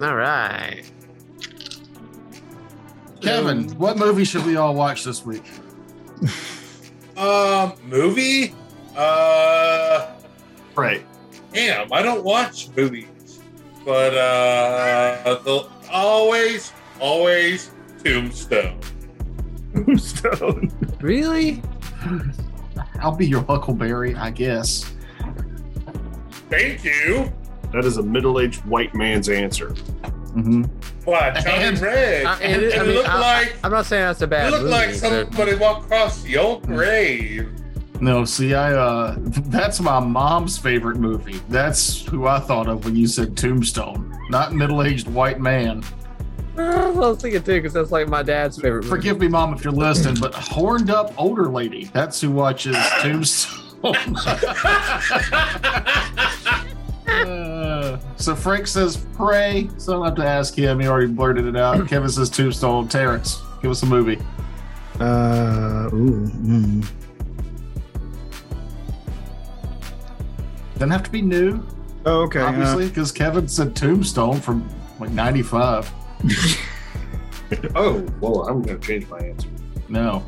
All right. Kevin, what movie should we all watch this week? Um, movie? Uh, Right. damn, I don't watch movies, but uh, the always, always Tombstone. Tombstone. Really? I'll be your Huckleberry, I guess. Thank you. That is a middle-aged white man's answer. Mm-hmm. What, Johnny And- Red? I, and it, it I mean, looked I, like am not saying that's a bad. it looked movie. like but- somebody walked across the old grave. No, see, I uh, that's my mom's favorite movie. That's who I thought of when you said Tombstone, not middle-aged white man. I was thinking too, because that's like my dad's favorite movie. Forgive me, mom, if you're listening, but horned up older lady. That's who watches Tombstone. Uh, so Frank says Prey. So I don't have to ask him. He already blurted it out. Kevin says Tombstone. Terrence, give us a movie. Uh, ooh, mm. Doesn't have to be new, Oh, okay. uh, obviously, because Kevin said Tombstone from like '95. Oh, well, I'm going to change my answer. No,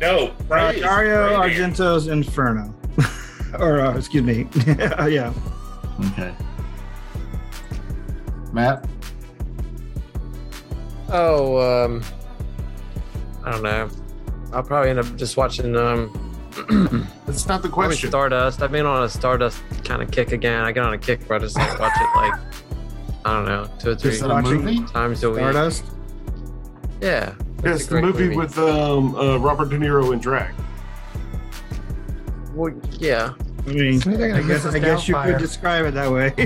No, praise, Dario praise. Argento's Inferno. or, uh, excuse me. yeah. okay. Matt, Oh, um, I don't know. I'll probably end up just watching um, That's not the question. Stardust. I've been on a Stardust kind of kick again. I get on a kick where I just like, watch it like I don't know, two or three is that a Watching- movie? times a week. Stardust. Yeah, Yes, the movie, movie. with um, uh, Robert De Niro in drag. well, yeah. I mean, I I guess, I guess you could describe it that way.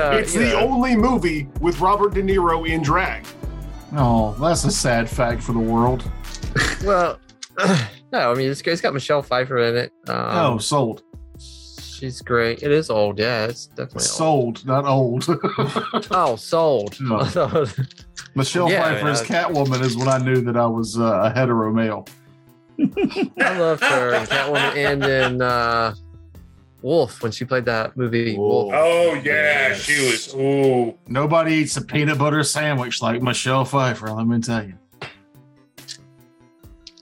Uh, it's you the know. only movie with Robert De Niro in drag. Oh, that's a sad fact for the world. Well, no, I mean it's, it's got Michelle Pfeiffer in it. Um, oh, sold, she's great. It is old, yeah. It's definitely sold, not old. old. Oh, sold. No. Michelle Yeah, Pfeiffer as Catwoman is when I knew that I was uh, a hetero male. I loved her in Catwoman and in uh, Wolf when she played that movie Wolf. Oh yeah, she was. Ooh, Nobody eats a peanut butter sandwich like Michelle Pfeiffer. Let me tell you,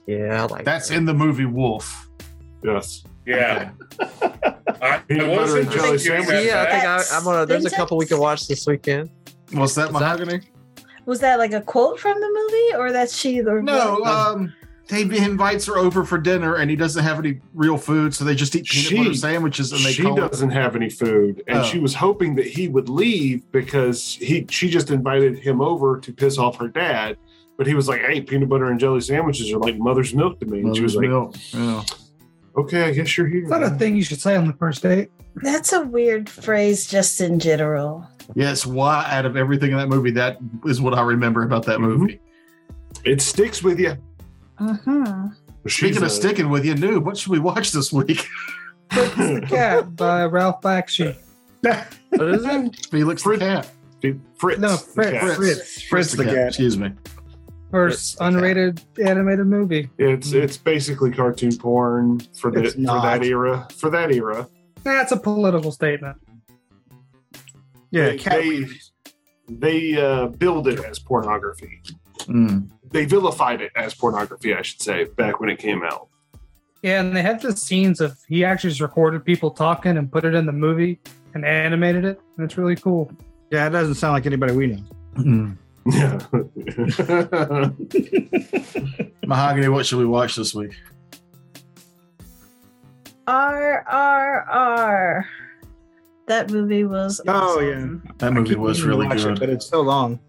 Yeah, I like that's her. in the movie Wolf. Yes. yeah. I, Peanut I butter wasn't and jelly sandwich. Yeah, I think I, I'm gonna. There's a couple we can watch this weekend. What's that, Is that- Mahogany? Was that like a quote from the movie, or that she? Or No, what? um, he invites her over for dinner, and he doesn't have any real food, so they just eat peanut She- butter sandwiches, and they she doesn't have any food, and Oh. she was hoping that he would leave because he she just invited him over to piss off her dad. But he was like, "Hey, peanut butter and jelly sandwiches are like mother's milk to me." And she was like, Milk. Yeah. "Okay, I guess you're here." It's not a thing you should say on the first date. that's a weird phrase, just in general. Yes, why out of everything in that movie, that is what I remember about that Mhm. movie. It sticks with you. hmm Speaking She's of a- sticking with you, noob, what should we watch this week? Felix the Cat by Ralph Bakshi. What is it? Felix the Cat. Fritz. No, the Fritz. cat. Fritz. Fritz the cat. Excuse me. First Fritz cat. unrated animated movie. It's it's basically cartoon porn for the for that era. For that era, That's a political statement. Yeah, they cat they, they uh, build it as pornography. Mm. They vilified it as pornography, I should say, back when it came out. Yeah, and they had the scenes of he actually just recorded people talking and put it in the movie and animated it. And it's really cool. Yeah, it doesn't sound like anybody we know. Mm. Yeah. Mahogany, what should we watch this week? R R R. That movie was. Oh, awesome. That movie was really Watch it, good. but it's so long.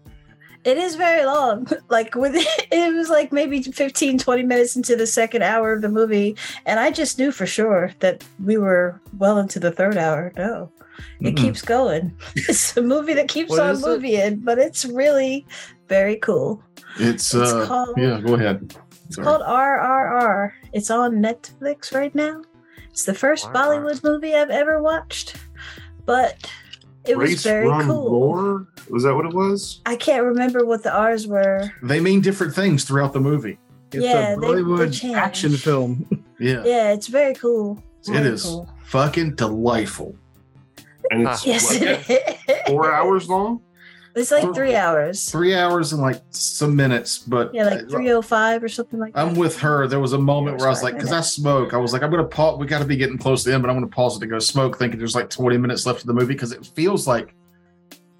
It is very long. Like with it was like maybe 15, 20 minutes into the second hour of the movie. And I just knew for sure that we were well into the third hour. No. It Mm-mm. keeps going. It's a movie that keeps on is it? moving, but it's really very cool. It's, It's uh, called yeah, go ahead. it's Sorry. called RRR. It's on Netflix right now. It's the first RRR. Bollywood movie I've ever watched, but it was Race very Run cool. Roar? Was that what it was? I can't remember what the R's were. They mean different things throughout the movie. It's Yeah, a they- they Bollywood action film. Yeah. Yeah, it's very cool. It is Cool. fucking delightful. And it's Yes, what, it is. four hours long. It's like three hours. Three hours and like some minutes, but Yeah, like three oh five or something like that. I'm with her. There was a moment where I was like, because I smoke, I was like, I'm gonna pause. We got to be getting close to the end, but I'm gonna pause it to go smoke, thinking there's like 20 minutes left of the movie because it feels like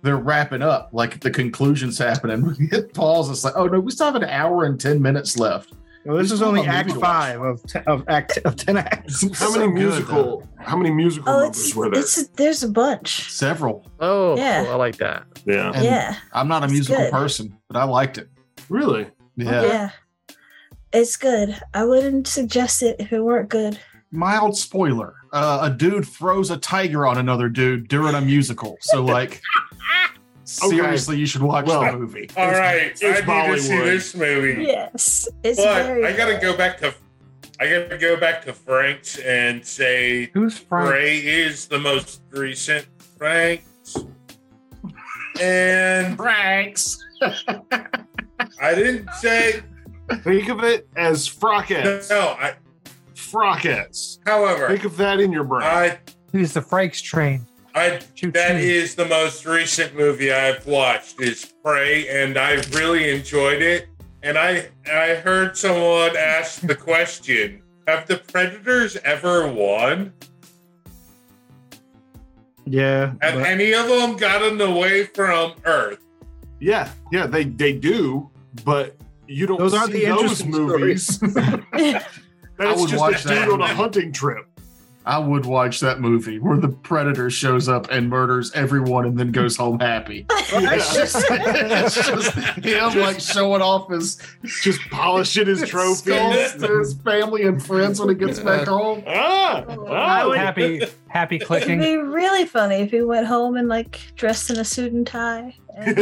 they're wrapping up, like the conclusion's happening. We hit pause. It's like, oh no, we still have an hour and 10 minutes left. Well, this is only Act. Five of te- of act of ten acts. How So many good, musical? how many musical Oh, numbers it's, were there? it's there's a bunch. Several. Oh, Yeah. cool. I like that. yeah, And yeah, I'm not a It's musical good. person, but I liked it. really. Yeah. yeah, It's good. I wouldn't suggest it if it weren't good. Mild spoiler: uh, a dude throws a tiger on another dude during a musical. So like, seriously, you should watch Well, the movie. All It's- right, it's I need to see this movie. Yes, it's but very. I gotta good. go back to I gotta go back to Frank's and say Who's Frank? Ray is the most recent Frank's. And Franks. I didn't say Think of it as Frockets. no. I, Frockettes. however, Think of that in your brain. I Who's the Frank's train? I Choo That choo. is the most recent movie I've watched is Prey, and I really enjoyed it. And I I heard someone ask the question: Have the Predators ever won? Yeah. Have but- any of them gotten away from Earth? yeah, yeah, they they do, but you don't. Those aren't see the those interesting movies. I That's would just watch a dude that. on a hunting trip. I would watch that movie where the predator shows up and murders everyone and then goes home happy. It's just, it's just him like showing off his Just polishing his trophies. to his family and friends when he gets back home. ah, ah. happy happy clicking. It'd be really funny if he went home and like dressed in a suit and tie and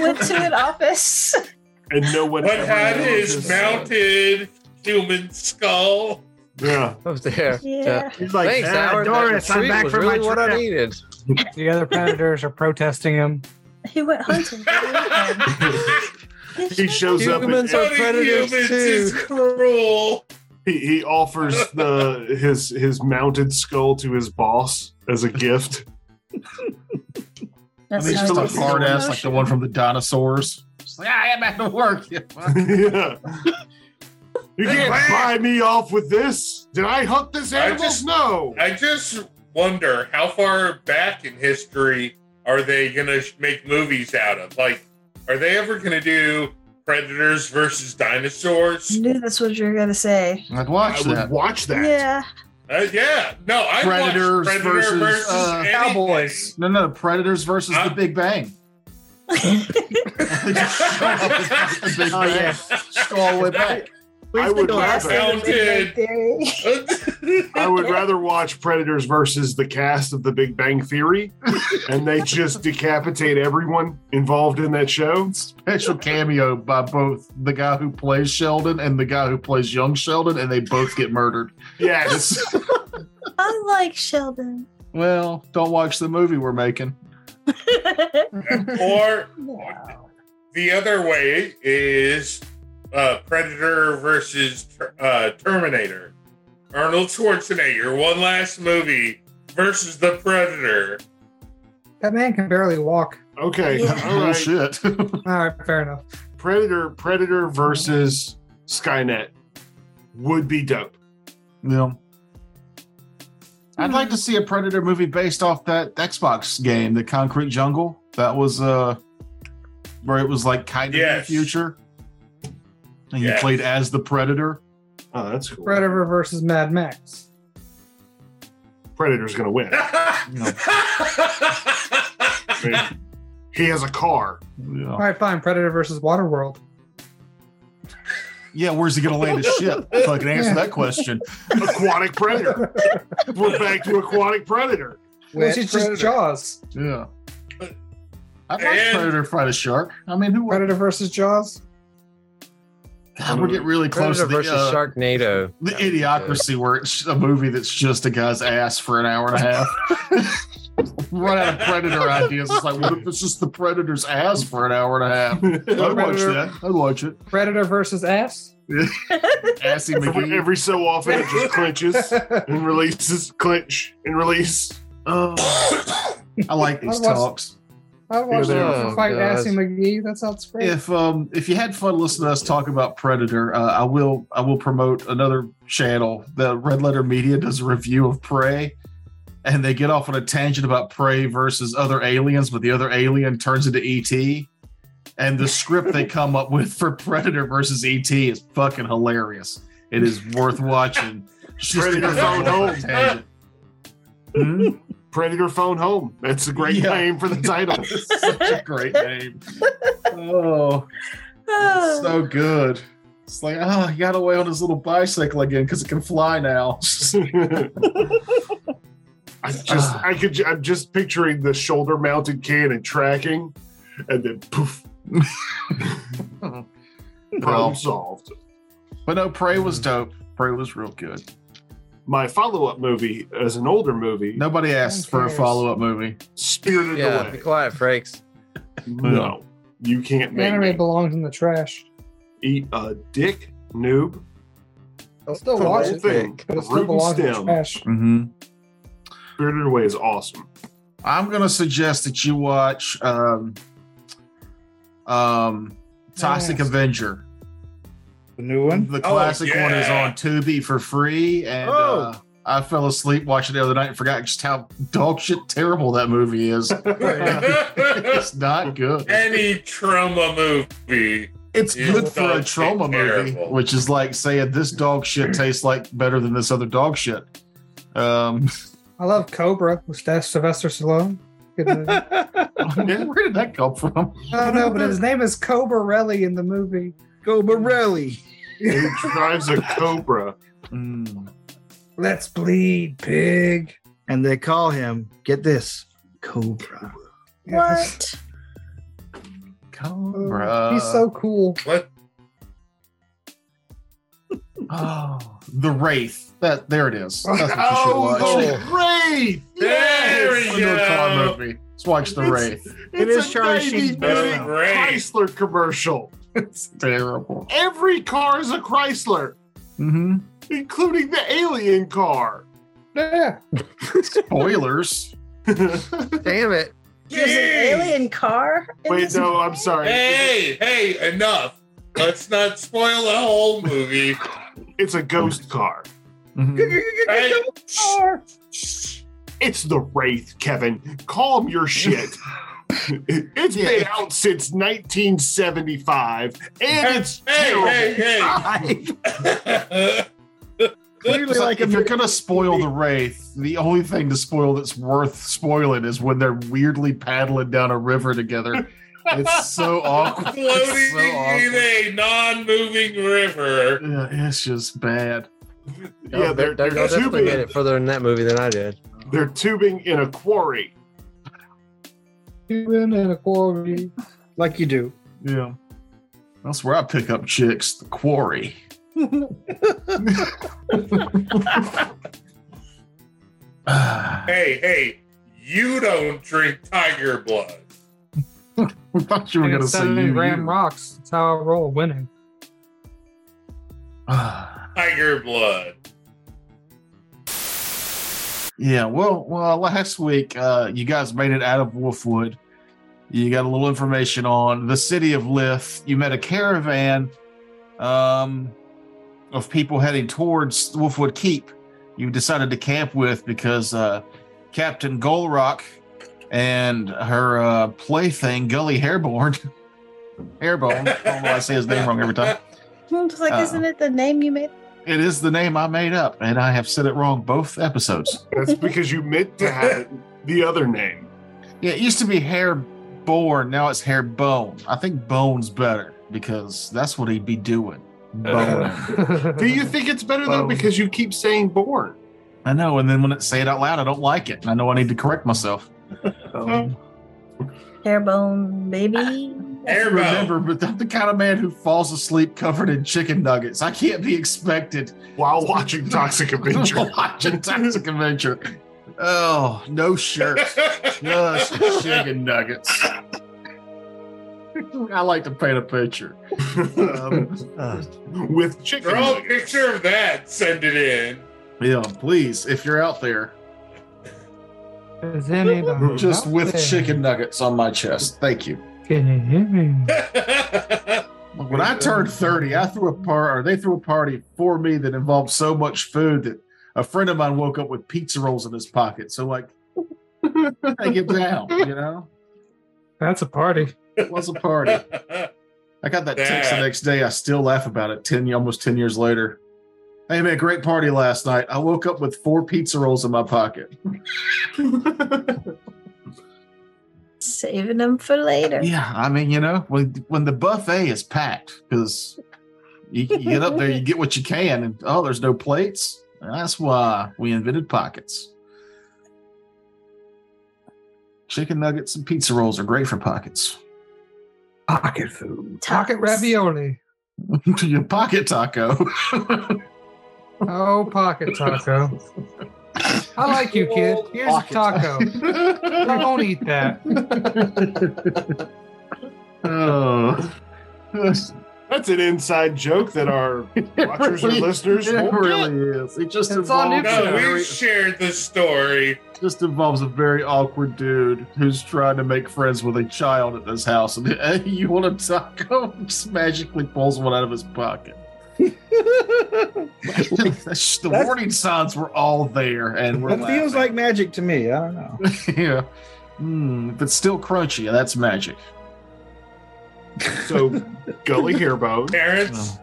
went to an office. and no one What had his mounted human skull? Yeah, I was there. Yeah. He's like, Thanks, "Ah, Howard. Doris, I'm back was for my really what I needed. The other predators are protesting him. He went hunting. he shows up. And, Humans are predators humans too. is cruel. he, he offers the his his mounted skull to his boss as a gift. And That's he's how still a he takes hard ass like the one from the dinosaurs. Just like, "Ah, I am back to work. yeah. You can't buy me off with this. Did I hunt this I animal? just- no. I just wonder how far back in history are they gonna sh- make movies out of? Like, are they ever gonna do Predators versus dinosaurs? I knew that's what you were gonna say. I'd I watch would that. watch that. Yeah. Uh, yeah, no, I Predators watched Predator versus, versus, uh. Cowboys. No, no, Predators versus Huh? the Big Bang. They just show up with the Big Oh, Bang. yeah. Just go all the way back. I would Cast rather. of the Big Bang Theory. I would rather watch Predators versus the cast of The Big Bang Theory, and they just decapitate everyone involved in that show. Special cameo by both the guy who plays Sheldon and the guy who plays young Sheldon, and they both get murdered. Yes. I like Sheldon. Well, don't watch the movie we're making. or the other way is uh, Predator versus uh, Terminator. Arnold Schwarzenegger, one last movie versus the Predator. That man can barely walk. Okay. Yeah. All right. Bullshit. All right, fair enough. Predator Predator versus Skynet would be dope. no. I'd like to see a Predator movie based off that Xbox game, The Concrete Jungle. That was uh where it was like kind of in the future. And you played as the Predator. Oh, that's cool. Predator versus Mad Max. Predator's gonna win. I mean, he has a car. Yeah. All right, fine. Predator versus Waterworld. Yeah, where's he gonna land his ship? If I can answer that question. Aquatic Predator. We're back to Aquatic Predator. Which is just Jaws. Yeah. I'd watch And- Predator fight a shark. I mean, who? Predator versus Jaws. God, we're getting really close Predator to the, versus uh, Sharknado. the That idiocracy where it's a movie that's just a guy's ass for an hour and a half. Run out of Predator ideas. It's like, what if it's just the Predator's ass for an hour and a half? I'd watch that. I'd watch it. Predator versus Ass. Assy Every, McGee. every so often, it just clenches and releases, clench and release. Oh, I like these I'd watch- talks. I watched Yeah, yeah, they're- fight Oh, Assy. McGee. That sounds great. If um if you had fun listening to us talk about Predator, uh, I will I will promote another channel. The Red Letter Media does a review of Prey, and they get off on a tangent about Prey versus other aliens, but the other alien turns into ET. And the script they come up with for Predator versus ET is fucking hilarious. It is worth watching. Just Predator because phone of the home. tangent. Hmm? Predator Phone Home. That's a great Yeah. name for the title. Such a great name. Oh, so good. It's like, oh, he got away on his little bicycle again because it can fly now. I just, I could, I'm just picturing the shoulder mounted cannon tracking and then poof, problem solved. but no, Prey was mm. dope. Prey was real good. My follow up movie is an older movie, Nobody asked for a follow up movie. Spirited Yeah, be Away. quiet, Frakes. No, you can't make Anime me belongs in the trash. eat a dick, noob. I'll still The watch whole it, thing, but it root still and belongs in the stem. trash. Mm-hmm. Spirited Away is awesome. I'm gonna suggest that you watch um, um, Toxic Yes. Avenger. The new one? The Oh, classic one is yeah. on Tubi for free, and Oh. uh, I fell asleep watching it the other night and forgot just how dog shit terrible that movie is. it's not good. Any Troma movie. It's It's good for a Troma movie, terrible. which is like saying this dog shit tastes like better than this other dog shit. Um, I love Cobra with Sylvester Stallone. Where did that come from? I don't know, but his name is Cobra Relly in the movie. Go Borelli. He drives a Cobra. Mm. Let's bleed, pig. And they call him, get this, Cobra. What? Cobra. He's so cool. What? Oh, the Wraith. That there it is. That's what you should Oh, watch. the Wraith! There we It's a new car go. movie. Let's watch the It's- Wraith. It It's is Charlie Sheen's best movie Chrysler commercial. It's terrible. Every car is a Chrysler, Mm-hmm. including the alien car. Yeah. Spoilers. Damn it. There's an alien car. Wait, no, movie? I'm sorry. Hey, hey, enough. Let's not spoil the whole movie. It's a ghost car. Mhm. Hey, Car. It's the Wraith, Kevin. Calm your shit. It's been out since 1975, and it's terrible. hey, hey, hey. Clearly like like if you're gonna spoil the Wraith, the only thing to spoil that's worth spoiling is when they're weirdly paddling down a river together. It's so awkward. Floating It's so in a non-moving river. Yeah, it's just bad. Yeah, they're, They're, they're, definitely made it further in that movie than I did. they're tubing in a quarry. Cuban and a quarry. like you do. Yeah. That's where I pick up chicks, the quarry. Hey, hey, you don't drink tiger blood. we thought you were gonna it's say seven you. gram you. rocks. That's how I roll, winning. Tiger blood. Yeah, well, well, last week uh, you guys made it out of Wolfwood. You got a little information on the city of Lith. You met a caravan um, of people heading towards Wolfwood Keep. You decided to camp with because uh, Captain Golrock and her uh, plaything Gully Hairborn, Hairbone. I don't know why I say his name wrong every time. It's like, Uh-oh. isn't it the name you made? It is the name I made up, and I have said it wrong both episodes. That's because you meant to have the other name. Yeah, it used to be Hairborn. Now it's Hairbone. I think Bone's better because that's what he'd be doing. Bone. Do you think it's better though because you keep saying born? I know. And then when it say it out loud, I don't like it. I know I need to correct myself. Um, Hairbone baby. Airbone. Remember, but I'm the kind of man who falls asleep covered in chicken nuggets. I can't be expected While watching Toxic Avenger. watching Toxic Adventure. Oh, no shirt, just chicken nuggets. I like to paint a picture. Um, Uh, with chicken. Draw a nuggets. picture of that. Send it in. yeah, please, if you're out there, Is anybody just out with there? chicken nuggets on my chest. Thank you. Can you hear me? When I turned 30, I threw a party, or they threw a party for me that involved so much food that a friend of mine woke up with pizza rolls in his pocket. So, like, take it down, you know? That's a party. It was a party. I got that text the next day. I still laugh about it 10, almost 10 years later. Hey, man, great party last night. I woke up with four pizza rolls in my pocket. Saving them for later. Yeah, I mean, you know, when when the buffet is packed, because you, you get up there, you get what you can, and oh, there's no plates. That's why we invented pockets. Chicken nuggets and pizza rolls are great for pockets. Pocket food. Pocket ravioli. Your pocket taco. Oh, pocket taco. I like you, kid. Here's a taco. I won't eat that. oh. That's an inside joke that our watchers or listeners It won't get. really is. It just It's on involves, Nipsey. no, very, we shared the story. just involves a very awkward dude who's trying to make friends with a child at this house. And hey, you want a taco? Just magically pulls one out of his pocket. That's- the That's- warning signs were all there, and we're That feels like magic to me. I don't know. yeah. Mm, if it's still crunchy, that's magic. So, Gully Hairbone. Terrence,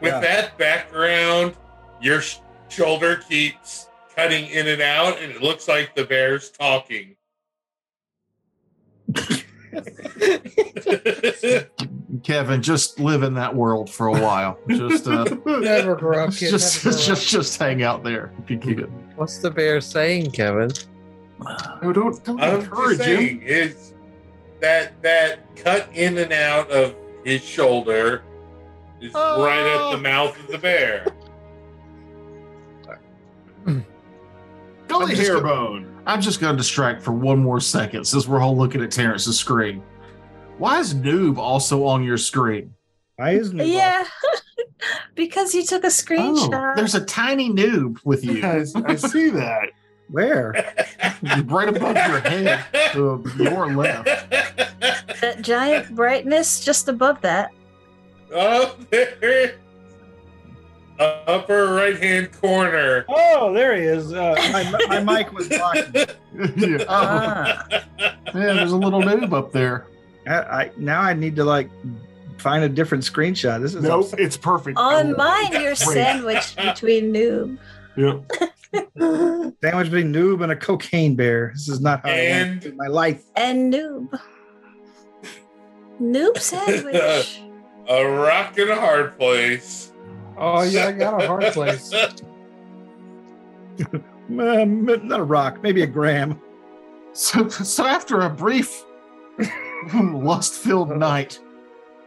with Yeah. that background, your sh- shoulder keeps cutting in and out, and it looks like the bear's talking. Kevin, just live in that world for a while. Just, uh, Never grow up, kid. just, Never grow just, just hang out there if you can. what's the bear saying, Kevin? No, don't, don't I'm encourage just him. it's that that cut in and out of his shoulder is right at the oh. mouth of the bear. Gully I'm just gonna- Hairbone. I'm just going to distract for one more second since we're all looking at Terrence's screen. Why is Noob also on your screen? Why is Noob? Yeah. because you took a screenshot. Oh, there's a tiny noob with you, I, I see that. Where? right above your head to your left. that giant brightness just above that. Up there, upper right hand corner. Oh, there he is. Uh, my, my mic was blocking. yeah. Oh, Ah. yeah, there's a little noob up there. I, I now I need to like find a different screenshot. This is Nope, upsetting. it's perfect. On mine, you're sandwiched between noob. Yep. sandwich between noob and a cocaine bear. This is not how I want And- to my life. and noob. Noob sandwich. A rock and a hard place. Oh yeah, I got a hard place. Um, not a rock, maybe a gram. So, so after a brief lust-filled night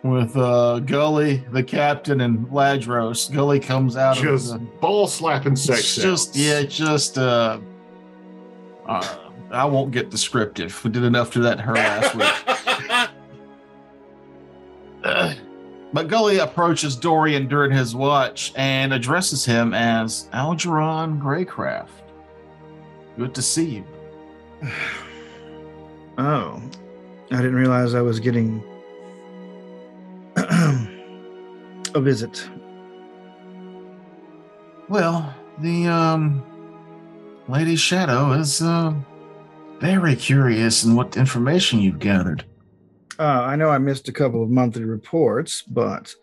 with uh, Gully, the captain, and Vladros, Gully comes out Just of the, ball slapping sex. Just sounds. yeah, just uh, uh, I won't get descriptive. We did enough to that in her last week. Uh, but Gully approaches Dorian during his watch and addresses him as Algeron Greycraft. Good to see you. Oh, I didn't realize I was getting a visit. Well, the um, Lady Shadow is uh, very curious in what information you've gathered. Uh, I know I missed a couple of monthly reports, but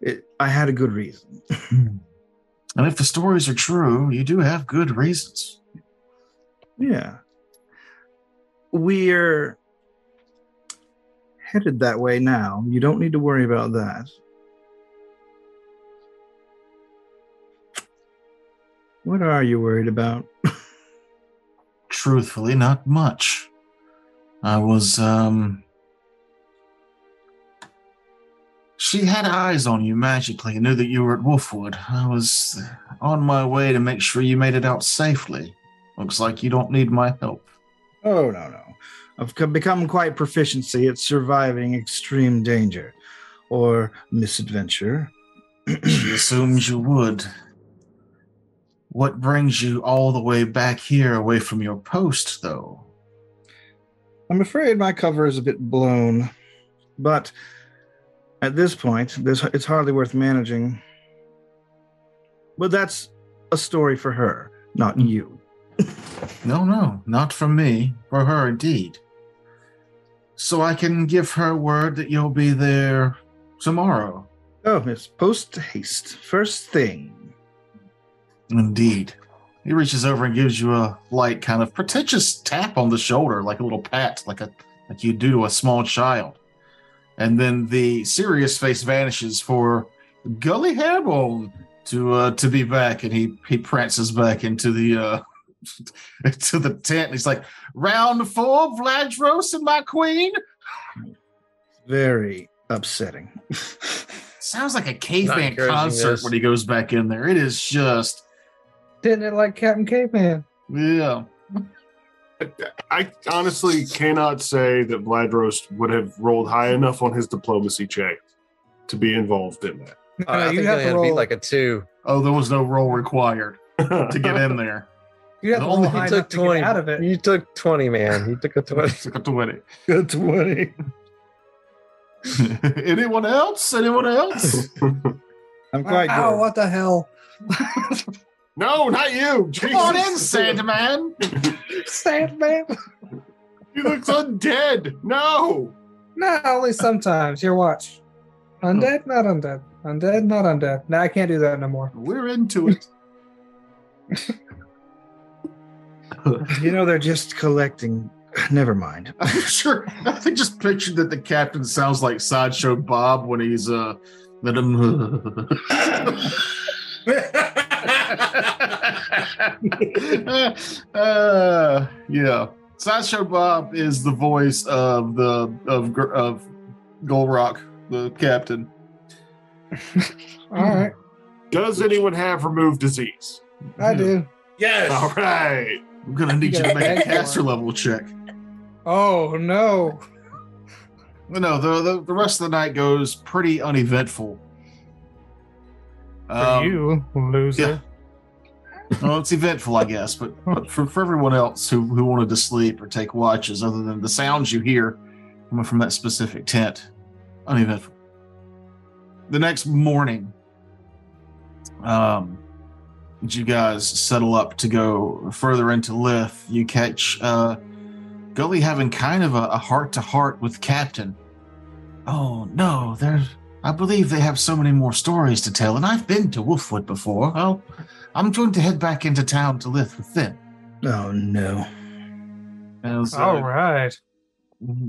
it, I had a good reason. And if the stories are true, you do have good reasons. Yeah. We're headed that way now. You don't need to worry about that. What are you worried about? Truthfully, not much. I was, um. She had eyes on you magically and knew that you were at Wolfwood. I was on my way to make sure you made it out safely. Looks like you don't need my help. Oh, no, no. I've become quite proficiency at surviving extreme danger or misadventure. She assumes you would. What brings you all the way back here away from your post, though? I'm afraid my cover is a bit blown, but at this point, this it's hardly worth managing. But that's a story for her, not Mm. you. No, no, not from me. For her, indeed. So I can give her word that you'll be there tomorrow. Oh, it's post haste, first thing. Indeed. He reaches over and gives you a light, kind of pretentious tap on the shoulder, like a little pat, like a like you do to a small child. And then the serious face vanishes for Gully Hairbone to uh, to be back, and he he prances back into the uh into the tent. And he's like, "Round four, Vladros and my queen." Very upsetting. Sounds like a caveman encouraging concert this. when he goes back in there. It is just Didn't it like Captain Caveman? yeah. I honestly cannot say that Vladros would have rolled high enough on his diplomacy check to be involved in that. Uh, I think you you have had to to roll. beat like a two. Oh, there was no roll required to get in there. You have to Only high took to twenty. get out of it. You took twenty, man. You took a twenty. Took up to win it. Good 20. Anyone else? Anyone else? I'm quite Ow, good. what the hell? no, not you. Come on in, Sandman. Sandman? He looks undead. No. No, only sometimes. Here, watch. Undead, oh. not undead. Undead, not undead. No, I can't do that no more. We're into it. You know, they're just collecting. Never mind. I'm sure. I think just pictured that the captain sounds like Sideshow Bob when he's uh. Let him. uh, yeah. Sideshow Bob is the voice of the of Gr- of Golrock, the captain. All right, Does anyone have remove disease? I do. yes. All right. I'm gonna need you to make a caster level check. Oh no! No, no, the, the the rest of the night goes pretty uneventful. For Um, you, loser. Well, it's eventful, I guess, but, but for, for everyone else who, who wanted to sleep or take watches, other than the sounds you hear coming from that specific tent, uneventful. The next morning, um, as you guys settle up to go further into Lith, you catch uh, Gully having kind of a heart to heart with Captain. Oh no, there's. I believe they have so many more stories to tell, and I've been to Wolfwood before. I'll, I'm going to head back into town to live with them. Oh, no. And so All right.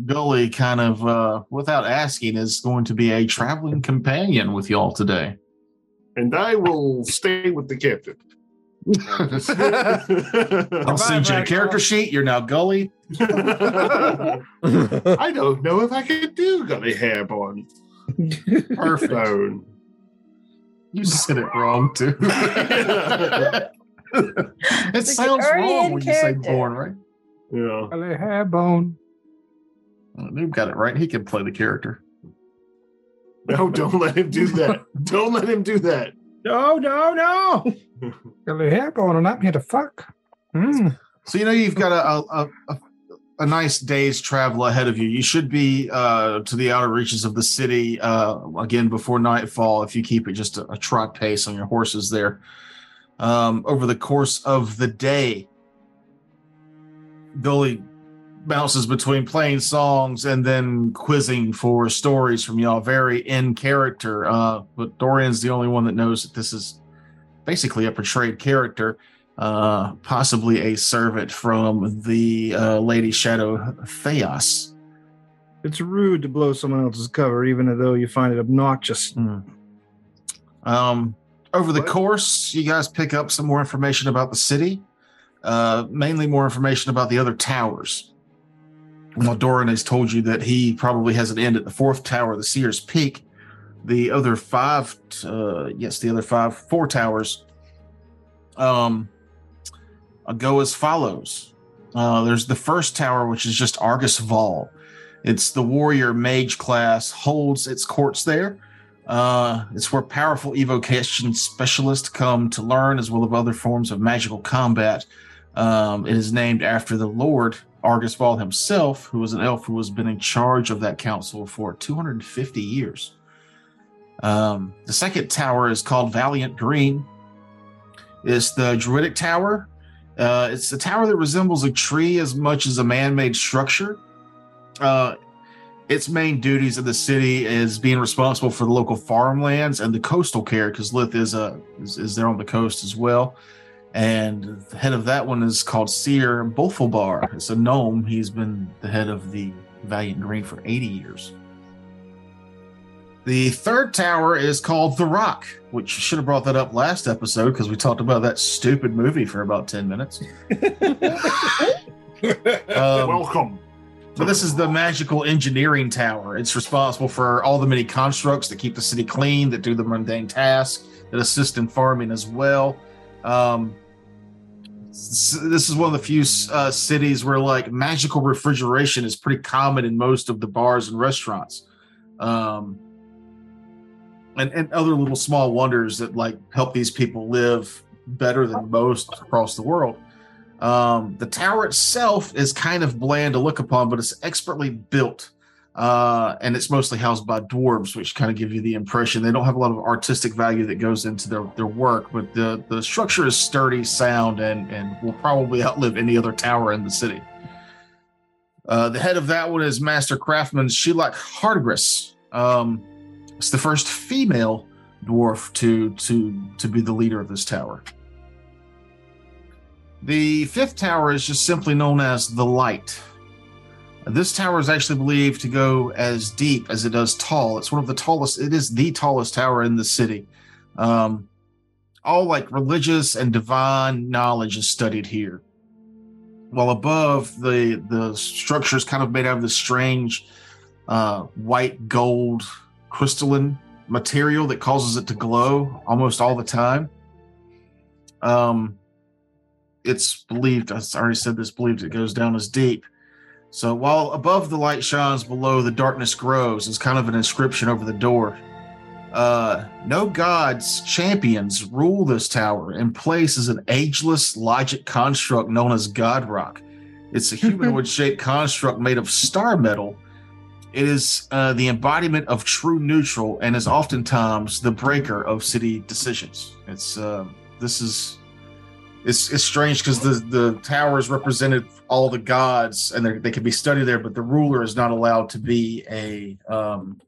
Gully kind of, uh, without asking, is going to be a traveling companion with y'all today. And I will stay with the captain. I'll send you a character Hawk. sheet. You're now Gully. I don't know if I can do gully hair born Perfect. bone. You said it wrong, too. it sounds already wrong in when you say born, right? Yeah. Belly hair bone. Oh, Noob got it right. He can play the character. No, don't let him do that. don't let him do that. No, no, no. Belly hair bone, and I'm here to fuck. Mm. So you know you've got a a, a, a nice day's travel ahead of you. You should be uh, to the outer reaches of the city uh, again before nightfall if you keep it just a, a trot pace on your horses there. Um, over the course of the day, Gully bounces between playing songs and then quizzing for stories from y'all, very in character. Uh, but Dorian's the only one that knows that this is basically a portrayed character uh, possibly a servant from the uh, Lady Shadow Theos. It's rude to blow someone else's cover, even though you find it obnoxious. Um, over the What? course, you guys pick up some more information about the city, uh, mainly more information about the other towers. Well, Dorian has told you that he probably has an end at the fourth tower, the Seer's Peak. The other five, uh, yes, the other five, four towers, um, go as follows. Uh, there's the first tower, which is just Argus Vol. It's the warrior mage class holds its courts there. Uh, it's where powerful evocation specialists come to learn, as well as other forms of magical combat. Um, it is named after the Lord Argus Vol himself, who was an elf who has been in charge of that council for 250 years. Um, the second tower is called Valiant Green. It's the Druidic Tower. Uh, it's a tower that resembles a tree as much as a man-made structure. Uh, its main duties in the city is being responsible for the local farmlands and the coastal care, because Lith is a is, is there on the coast as well. And the head of that one is called Seer Bolfalbar. It's a gnome. He's been the head of the Valiant Green for 80 years. The third tower is called The Rock, which should have brought that up last episode because we talked about that stupid movie for about 10 minutes. Um, Welcome. but this is the magical engineering tower. It's responsible for all the many constructs that keep the city clean, that do the mundane tasks, that assist in farming as well. Um, this is one of the few uh, cities where like magical refrigeration is pretty common in most of the bars and restaurants. Um, and, and other little small wonders that like help these people live better than most across the world. Um, the tower itself is kind of bland to look upon, but it's expertly built. Uh, and it's mostly housed by dwarves, which kind of give you the impression they don't have a lot of artistic value that goes into their, their work, but the, the structure is sturdy, sound, and, and will probably outlive any other tower in the city. Uh, the head of that one is Master Craftsman Sheilak Hardgris. Um, it's the first female dwarf to to to be the leader of this tower. The fifth tower is just simply known as the Light. This tower is actually believed to go as deep as it does tall. It's one of the tallest. It is the tallest tower in the city. Um, all like religious and divine knowledge is studied here. While above, the the structure is kind of made out of this strange uh, white gold crystalline material that causes it to glow almost all the time. Um, it's believed, I already said this, believed it goes down as deep. So while above the light shines, below the darkness grows, is kind of an inscription over the door. Uh, no gods champions rule this tower. In place is an ageless logic construct known as God Rock. It's a humanoid shaped construct made of star metal. It is uh, the embodiment of true neutral and is oftentimes the breaker of city decisions. It's uh, this is it's it's strange because the the towers represented all the gods and they're- can be studied there, but the ruler is not allowed to be a um,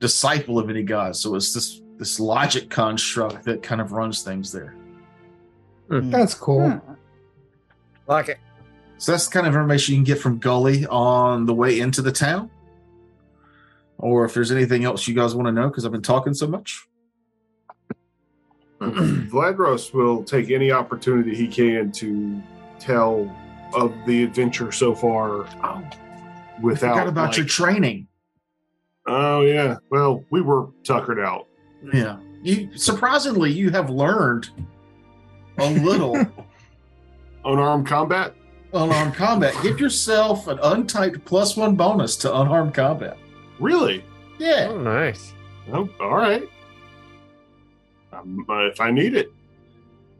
disciple of any god. So it's this this logic construct that kind of runs things there. Hmm. Hmm. That's cool. Hmm. Like it. So that's the kind of information you can get from Gully on the way into the town. Or if there's anything else you guys want to know, because I've been talking so much. Vladros will take any opportunity he can to tell of the adventure so far Oh, without. forgot about like- your training. Oh yeah. Well, we were tuckered out. Yeah. You surprisingly you have learned a little Unarmed combat. unarmed combat. Give yourself an untyped plus one bonus to unarmed combat. Really? Yeah. Oh, nice. Oh, all right. Um, if I need it.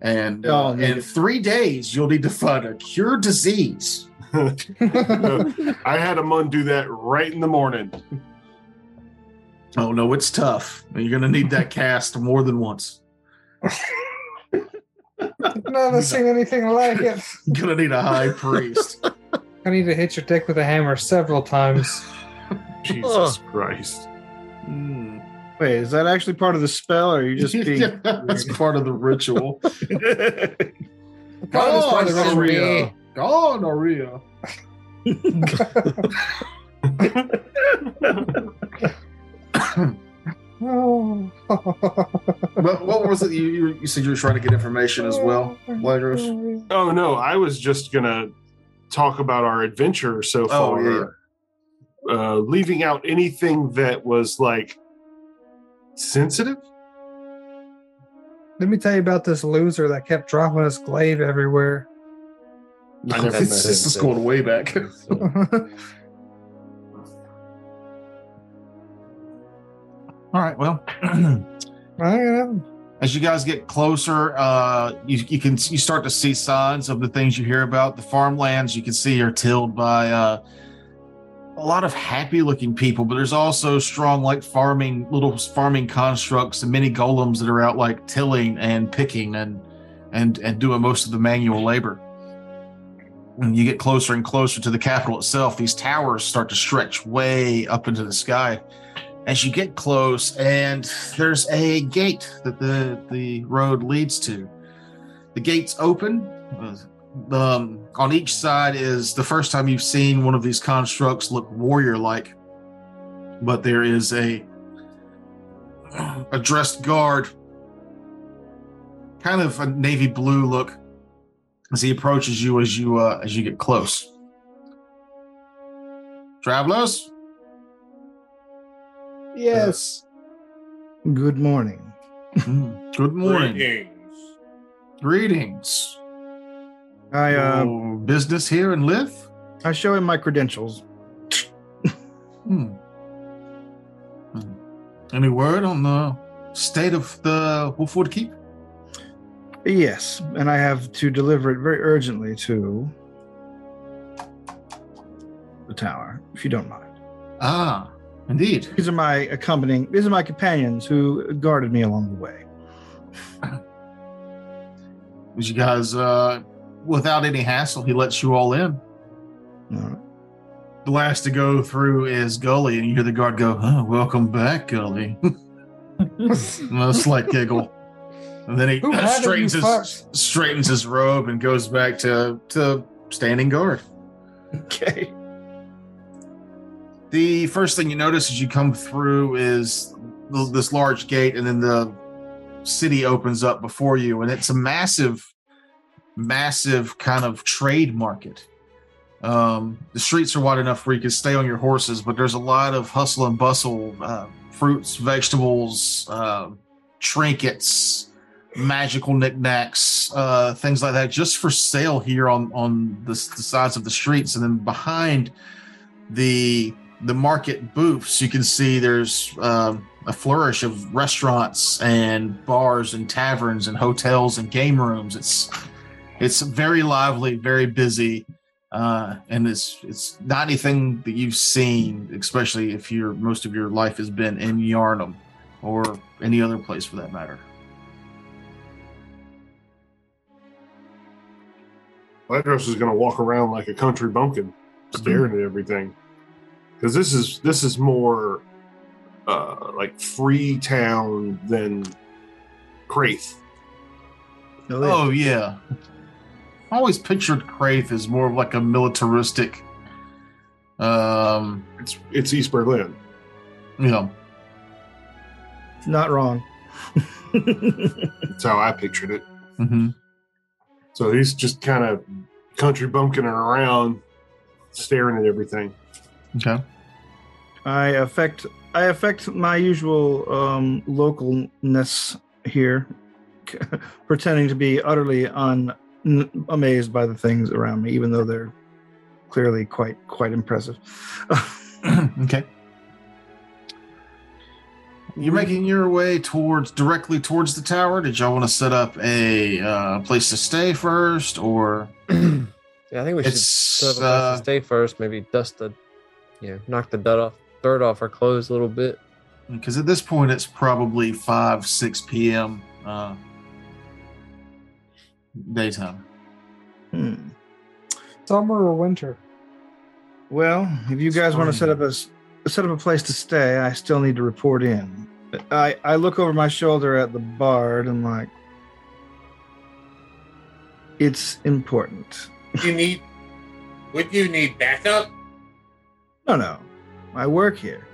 And Oh, uh, man. in three days, you'll need to find a cure disease. I had him undo that right in the morning. Oh no, it's tough. You're gonna need that cast more than once. Never seen anything like it. You're gonna need a high priest. I need to hit your dick with a hammer several times. Jesus Christ. Hmm. Wait, is that actually part of the spell, or are you just being? That's part of the ritual. God is part of the Gone, ritual. Aria. Oh. But what was it? You, you, you said you were trying to get information as well, Lagros? Oh no, I was just gonna talk about our adventure so Oh, far. yeah. Uh, leaving out anything that was like sensitive. Let me tell you about this loser that kept dropping his glaive everywhere. I never, That's- this is going way back. All right. Well, as you guys get closer, uh, you, you can you start to see signs of the things you hear about. The farmlands you can see are tilled by uh, a lot of happy-looking people, but there's also strong like farming little farming constructs and many golems that are out like tilling and picking and and and doing most of the manual labor. When you get closer and closer to the capital itself, these towers start to stretch way up into the sky as you get close and there's a gate that the the road leads to the gates open uh, um, on each side is the first time you've seen one of these constructs look warrior like but there is a a dressed guard kind of a navy blue look as he approaches you as you uh, as you get close travelers Yes. Good morning. Mm, Good morning. Greetings. Greetings. I uh, business here in Lith? I show him my credentials. Hmm. Hmm. Any word on the state of the Wolfwood Keep? Yes, and I have to deliver it very urgently to the tower, if you don't mind. Ah, indeed. These are my accompanying. These are my companions who guarded me along the way. As you guys, uh, without any hassle, he lets you all in. All right. The last to go through is Gully, and you hear the guard go, oh, welcome back, Gully. a slight giggle. And then he Who had it, straightens his fucks? straightens his robe and goes back to, to standing guard. Okay. The first thing you notice as you come through is this large gate, and then the city opens up before you, and it's a massive, massive kind of trade market. Um, the streets are wide enough where you can stay on your horses, but there's a lot of hustle and bustle, uh, fruits, vegetables, uh, trinkets, magical knickknacks, uh, things like that, just for sale here on on the, the sides of the streets, and then behind the the market booths, you can see there's um, a flourish of restaurants and bars and taverns and hotels and game rooms. It's it's very lively, very busy, uh, and it's it's not anything that you've seen, especially if your most of your life has been in Yarnum or any other place for that matter. Vladros is going to walk around like a country bumpkin, staring at everything. Because this is this is more uh, like free town than Craith. Oh yeah. I always pictured Craith as more of like a militaristic um It's it's East Berlin. you know Not wrong. That's how I pictured it. mhm. So he's just kind of country bumpkining around, staring at everything. okay I affect I affect my usual um, localness here, pretending to be utterly un, n- amazed by the things around me, even though they're clearly quite quite impressive. okay you're making your way towards directly towards the tower did y'all want to set up a uh, place to stay first or Yeah, I think we should set up a place uh, to stay first. Maybe dust the, you know, knock the dirt off, dirt off our clothes a little bit. because at this point it's probably 5 6 p.m uh daytime Hmm. Summer or winter? Well, if you guys want to set up a s- set up a place to stay, I still need to report in. I I look over my shoulder at the bard and like, it's important. You need. Would you need backup? No, no, I work here.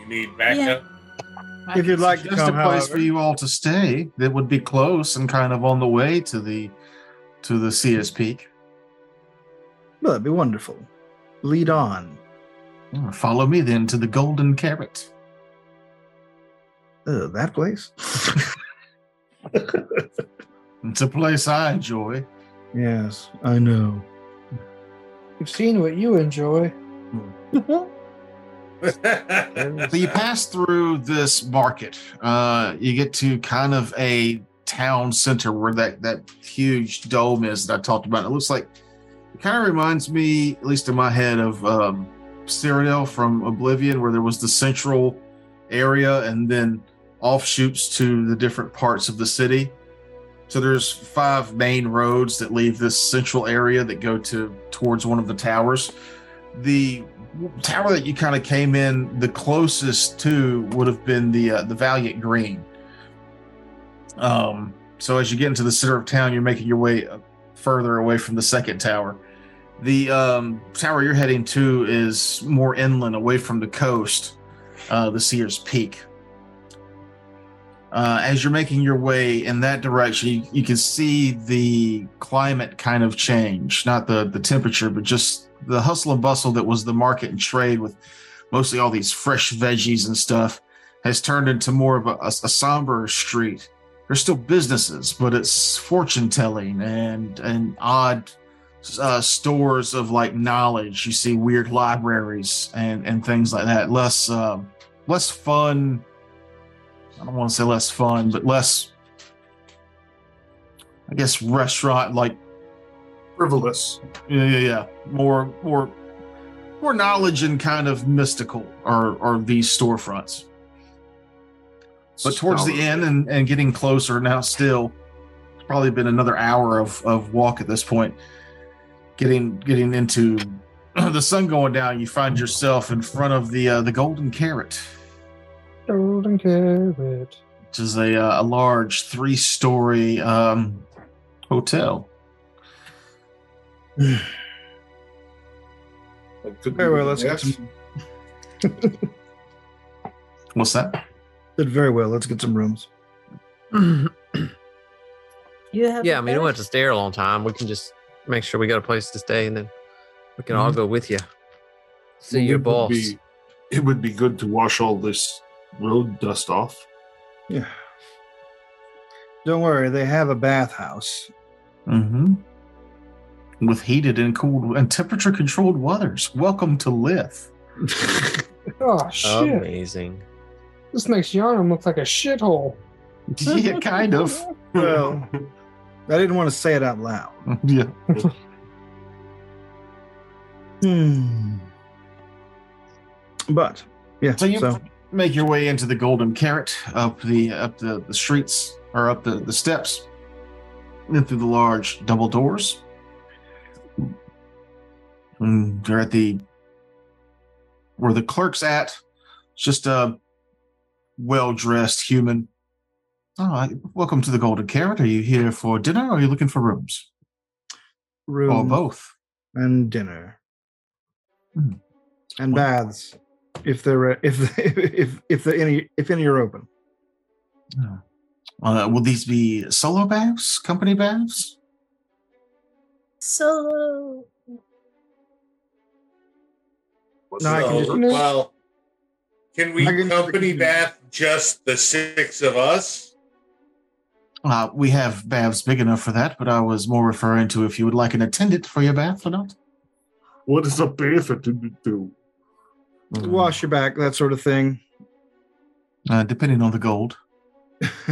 You need backup. I If you'd like to suggest come, a place however. for you all to stay that would be close and kind of on the way to the to the Seer's Peak. Well, that'd be wonderful. Lead on. Oh, Follow me then to the Golden Carrot. Uh, that place. It's a place I enjoy. Yes, I know. You've seen what you enjoy. So you pass through this market. Uh, you get to kind of a town center where that that huge dome is that I talked about. It looks like it kind of reminds me, at least in my head, of um, Cyrodiil from Oblivion, where there was the central area and then offshoots to the different parts of the city. So there's five main roads that leave this central area that go to towards one of the towers. The tower that you kind of came in the closest to would have been the uh, the Valiant Green. Um, so as you get into the center of town, you're making your way uh, further away from the second tower. The um, tower you're heading to is more inland, away from the coast, uh, the Seer's Peak. Uh, as you're making your way in that direction, you, you can see the climate kind of change, not the, the temperature, but just the hustle and bustle that was the market and trade with mostly all these fresh veggies and stuff has turned into more of a, a, a somber street. There's still businesses, but it's fortune telling and and odd uh, stores of like knowledge. You see weird libraries and and things like that. Less uh, less fun. I don't want to say less fun, but less. I guess restaurant like Frivolous. yeah, yeah, yeah. More, more, more knowledge and kind of mystical are are these storefronts. But towards the end and, and getting closer now, still, it's probably been another hour of, of walk at this point. Getting getting into the sun going down, you find yourself in front of the uh, the Golden Carrot, Golden carrot. which is a uh, a large three story um, hotel. Like, Very well, let's get some. What's that? Did very well. Let's get some rooms. You have yeah, I mean, we don't bed? have to stay here a long time. We can just make sure we got a place to stay, and then we can all go with you. See Well, your boss. be- it would be good to wash all this road dust off. Yeah. Don't worry, they have a bathhouse. Mm-hmm. With heated and cooled and temperature controlled weathers. Welcome to Lith. Oh shit! Amazing. This makes Yarnum look like a shithole. yeah, kind of. Well, I didn't want to say it out loud. yeah. Hmm. But yeah, So you so make your way into the Golden Carrot up the up the, the streets or up the, the steps, and through the large double doors. And they're at the where the clerk's at. It's just a well dressed human. All right, welcome to the Golden Carrot. Are you here for dinner or are you looking for rooms? room Or both? and dinner Hmm. and baths if there are, if if if the any if any are open. Uh, will these be solo baths, company baths? Solo. No, I can So, just- well, can we I can just- company bath just the six of us? Uh, we have baths big enough for that, but I was more referring to if you would like an attendant for your bath or not. What is a bath to do? Wash your back, that sort of thing. Uh, depending on the gold.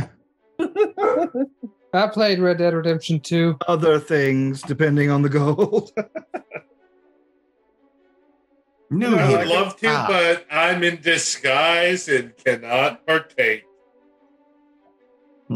I played Red Dead Redemption 2. Other things depending on the gold. No, I he- would love to, Ah. but I'm in disguise and cannot partake.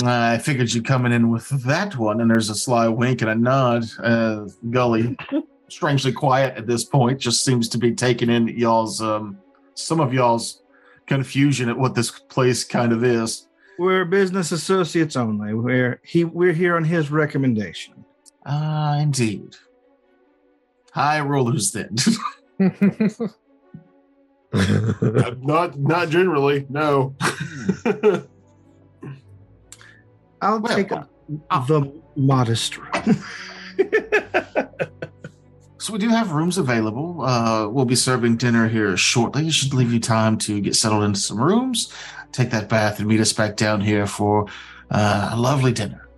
I figured you coming in with that one, and there's a sly wink and a nod. Uh, Gully, strangely quiet at this point, just seems to be taking in y'all's, um, some of y'all's confusion at what this place kind of is. we're business associates only. We're he we're here on his recommendation. Ah, indeed. High rollers then. Uh, not not generally. No. I'll Well, take uh, the modest room. So we do have rooms available. Uh, we'll be serving dinner here shortly. It should leave you time to get settled into some rooms, take that bath, and meet us back down here for uh, a lovely dinner.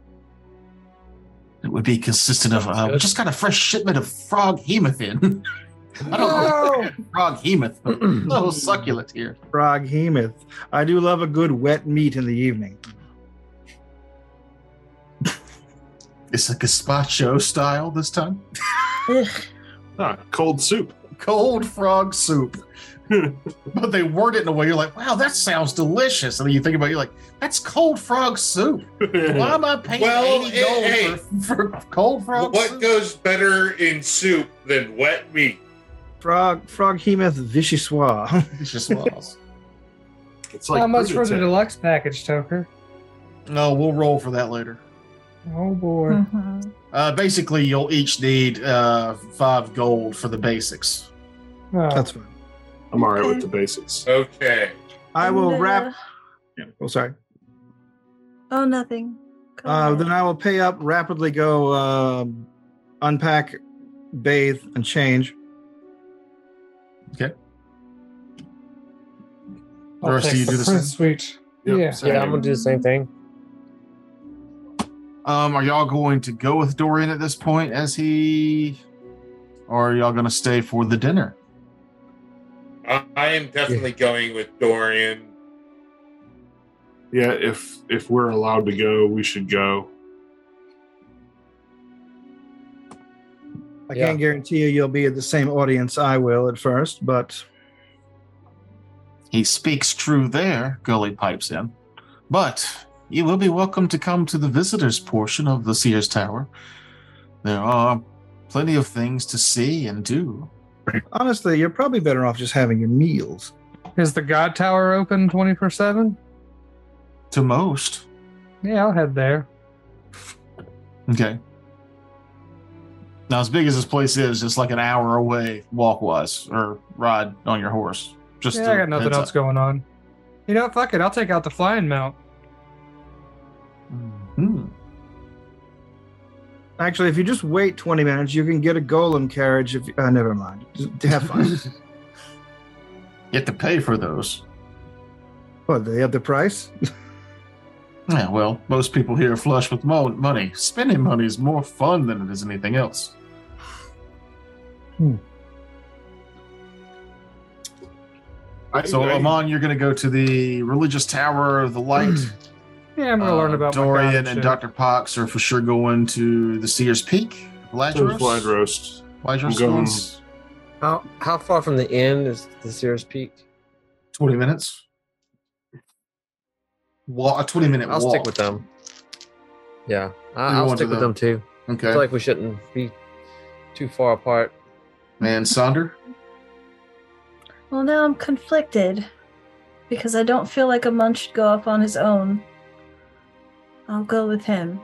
It would be consistent of uh, we just got a fresh shipment of frog hemoth in. I don't know frog hemoth, but so succulent here. Frog hemoth. I do love a good wet meat in the evening. It's a gazpacho style this time. Ah, cold soup. Cold frog soup. but they word it in a way you're like, wow, that sounds delicious. And then you think about it, you're like, that's cold frog soup. Why am I paying Well, 80 gold hey, for, for cold frog What soup? goes better in soup than wet meat? Frog frog hemoth vichyssoise. It's just was. It's like How much for the British. deluxe package, Toker? No, we'll roll for that later. Oh boy. Mhm. Uh, basically, you'll each need uh, five gold for the basics. Oh, That's fine. I'm all right with the basics. Okay. I will And, uh, wrap. Oh, sorry. Oh, nothing. Go Uh, ahead. then I will pay up, rapidly go um unpack, bathe, and change. The rest of you do the same? Prince Suite. Yep, Yeah. same. Yeah, I'm gonna do the same thing. Um, are y'all going to go with Dorian at this point as he, or are y'all going to stay for the dinner? I, I am definitely going with Dorian. Yeah, if if we're allowed to go, we should go. I Yeah. can't guarantee you you'll be at the same audience I will at first, but He speaks true there, Gully pipes in. But you will be welcome to come to the visitors portion of the Seer's Tower. There are plenty of things to see and do. honestly, you're probably better off just having your meals. Is the God Tower open 24 7? To most. Yeah, I'll head there. Okay. Now, as big as this place is, it's like an hour away, walk wise, or ride on your horse. Just yeah, I a got nothing else up. going on. You know, fuck it. I'll take out the flying mount. Hmm. Actually, if you just wait 20 minutes, you can get a golem carriage. If uh, never mind, just have fun. You have to pay for those. what? They have the price. Yeah, well, most people here are flush with mo- money. Spending money is more fun than it is anything else. I, So, I- Amon, you're going to go to the religious tower of the light. Yeah, I'm gonna learn Uh, about my Dorian and shit. Dr. Pox are for sure going to the Seer's Peak. so Vladros? is Wide roast. I'm going- goes How how far from the end is the Seer's Peak? 20 minutes. Walk, a 20 minute I'll walk. stick with them. Yeah, I, I'll stick with the- them too. Okay. I feel like we shouldn't be too far apart. And Sonder? Well, now I'm conflicted because I don't feel like a Amon should go off on his own. I'll go with him.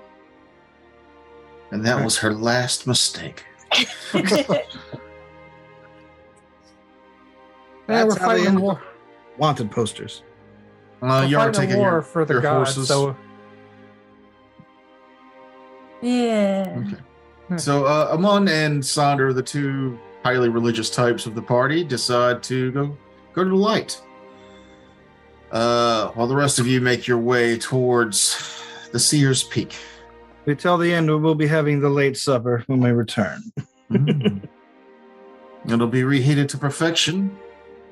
And that was her last mistake. Yeah, That's we're how they fighting end- war. Wanted posters. Uh, we're you are fighting a taking war your, for the your gods. horses. So yeah. Okay. So uh, Amon and Sonder, the two highly religious types of the party, decide to go go to the light. Uh, while the rest of you make your way towards the Seer's Peak. We tell the end we'll be having the late supper when we return. Mm. It'll be reheated to perfection.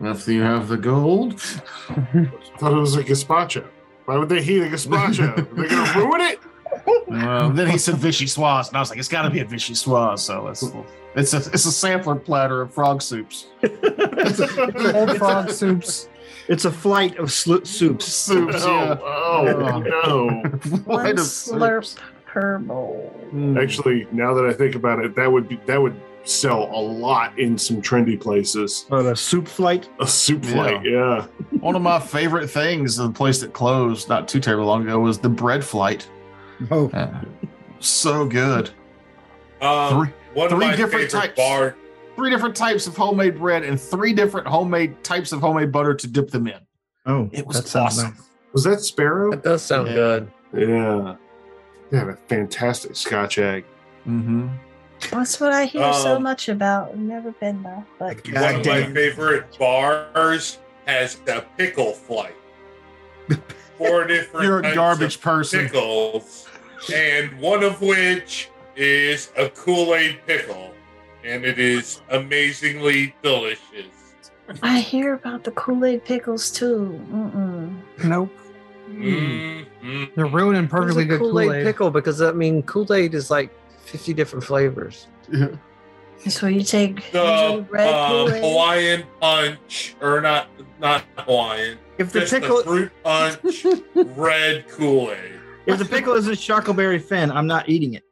If you have the gold. thought it was a gazpacho. Why would they heat a gazpacho? They're gonna ruin it. Uh, then he said vichyssoise, and I was like, it's got to be a vichyssoise. So it's it's a it's a sampler platter of frog soups. old frog soups. It's a flight of sl- soups. Soups, yeah. Oh, oh no. One Flight of slurp soups. per bowl. Mm. Actually, now that I think about it, that would be that would sell a lot in some trendy places. But a soup flight. A soup flight, yeah. One of my favorite things, the place that closed not too terribly long ago, was the bread flight. Oh, Uh, so good. Um, Three- one three of my different types. bar. Three different types of homemade bread and three different homemade types of homemade butter to dip them in. oh, It was that awesome. nice. Was that Sparrow? That does sound Yeah. good. Yeah. They have a fantastic Scotch egg. Mm-hmm. That's what I hear so Um, much about. I've never been there, But God one of my favorite bars has a pickle flight. Four different You're a types garbage of person. pickles, and one of which is a Kool Aid pickle, and it is amazingly delicious. I hear about the Kool Aid pickles too. Mm-mm. Nope. Mm, mm, They're ruining perfectly good Kool Aid pickle because I mean Kool Aid is like fifty different flavors. So you take The red uh, Kool-Aid. Hawaiian punch, or not not Hawaiian, If the pickle, the fruit punch, red Kool Aid. if the pickle is a Sharkleberry fin, I'm not eating it.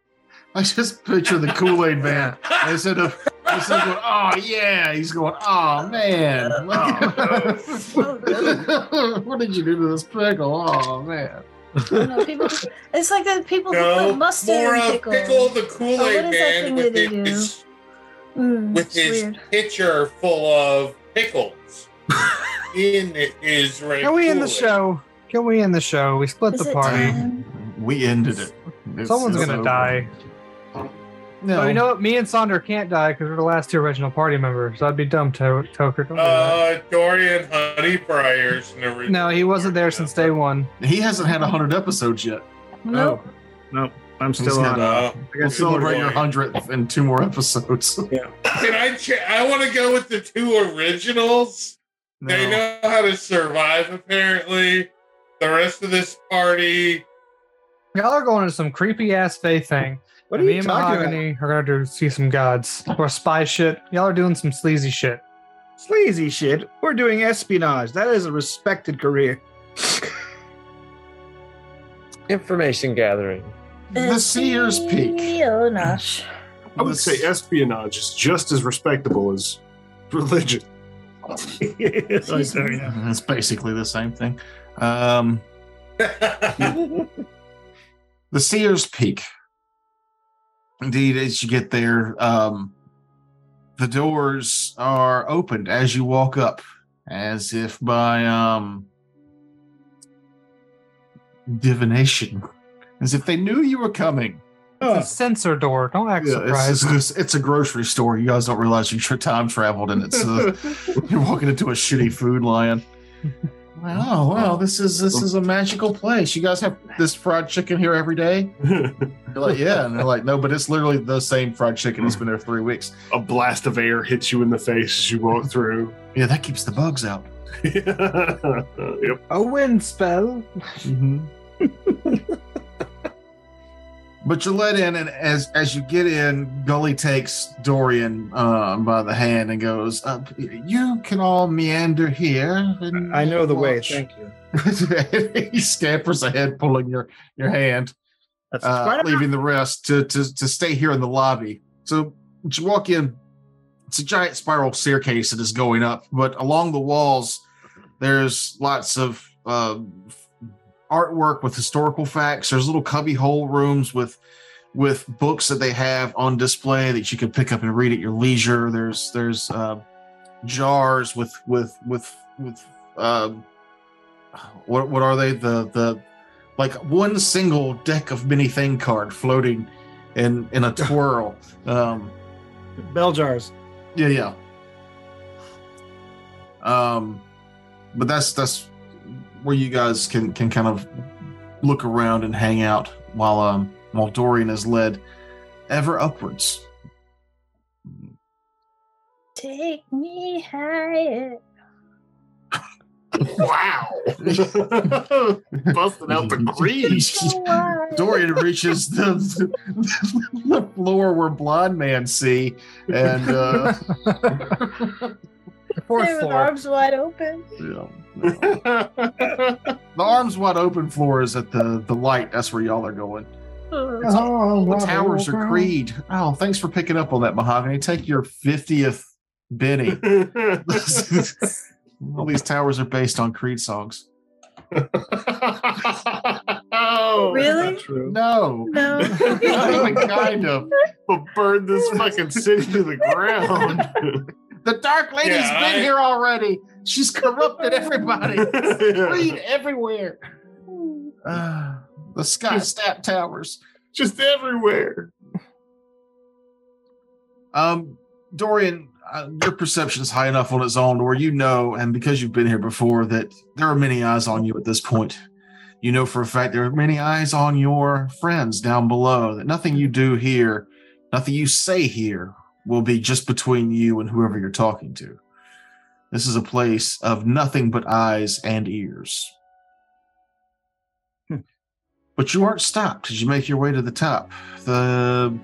I just picture the Kool Aid man instead of instead of going, oh yeah, he's going, oh man, what did you do to this pickle? Oh man, Oh, no, people, it's like the people who put mustard more in of pickle. pickle the Kool Oh, Aid what is that man with that they do? his Mm, with his weird. pitcher full of pickles in his red. Can we end the show? Can we end the show? We split Is the party. time? we ended it. It's- Someone's it's gonna over. die. No, But you know what? Me and Sonder can't die because we're the last two original party members. So I'd be dumb, to- Toker. Don't do. Uh, Dorian Honey Briar's an. No, he wasn't there since day one. he hasn't had hundred episodes yet. Nope. Nope, I'm still got, on. Uh, I We'll got two more to celebrate your hundredth in two more episodes. yeah. can I? Ch- I want to go with the two originals. They know how to survive. Apparently, the rest of this party. Y'all are going to some creepy ass faith thing. What are And me you and talking about? Mahogany are gonna see some gods or spy shit. Y'all are doing some sleazy shit. Sleazy shit. We're doing espionage. That is a respected career. Information gathering. The Seer's Peak. Espionage. I would say espionage is just as respectable as religion. It's basically the same thing. Um, the Seer's Peak. Indeed, as you get there, um, the doors are opened as you walk up, as if by um, divination, as if they knew you were coming. It's a sensor door. Don't act Yeah, it's, surprised. it's, it's, it's a grocery store. You guys don't realize you tra- time traveled, and it's uh, you're walking into a shitty food line. Oh wow, this is this is a magical place. You guys have this fried chicken here every day. You're like, yeah, and they're like, no, but it's literally the same fried chicken. It's been there three weeks. A blast of air hits you in the face as you walk through. Yeah, that keeps the bugs out. yep. A wind spell. Mm-hmm. But you're let in, and as as you get in, Gully takes Dorian uh, by the hand and goes, uh, "You can all meander here." and I know the way. Thank you. he scampers ahead, pulling your your hand. That's uh, leaving the rest to, to to stay here in the lobby. So you walk in, it's a giant spiral staircase that is going up, but along the walls, there's lots of uh, artwork with historical facts. There's little cubby hole rooms with with books that they have on display that you can pick up and read at your leisure. There's there's uh, jars with with with with uh, what what are they the the like one single deck of mini thing card floating in in a twirl. Um, Bell jars. yeah, yeah. Um, but that's that's where you guys can can kind of look around and hang out while um while Dorian is led ever upwards. Take me higher. Wow. Busting out the creed. So. Dorian reaches the, the floor where Blonde Man see, and uh, Fourth There with floor. arms wide open. yeah, the arms wide open floor is at the the light. That's where y'all are going. Oh, The towers are Creed. Oh, thanks for picking up on that, Mahogany. Take your fiftieth Benny. All these towers are based on Creed songs. oh, Really? True. No, No. not even kind of. We'll burn this fucking city to the ground. The Dark Lady's Yeah, been I- here already. She's corrupted everybody. Creed everywhere. Ah, the Scott Stapp Towers. Just everywhere. Um, Dorian, uh, your perception is high enough on its own to where you know, and because you've been here before, that there are many eyes on you at this point. You know for a fact there are many eyes on your friends down below, that nothing you do here, nothing you say here, will be just between you and whoever you're talking to. This is a place of nothing but eyes and ears. Hmm. But you aren't stopped as you make your way to the top. The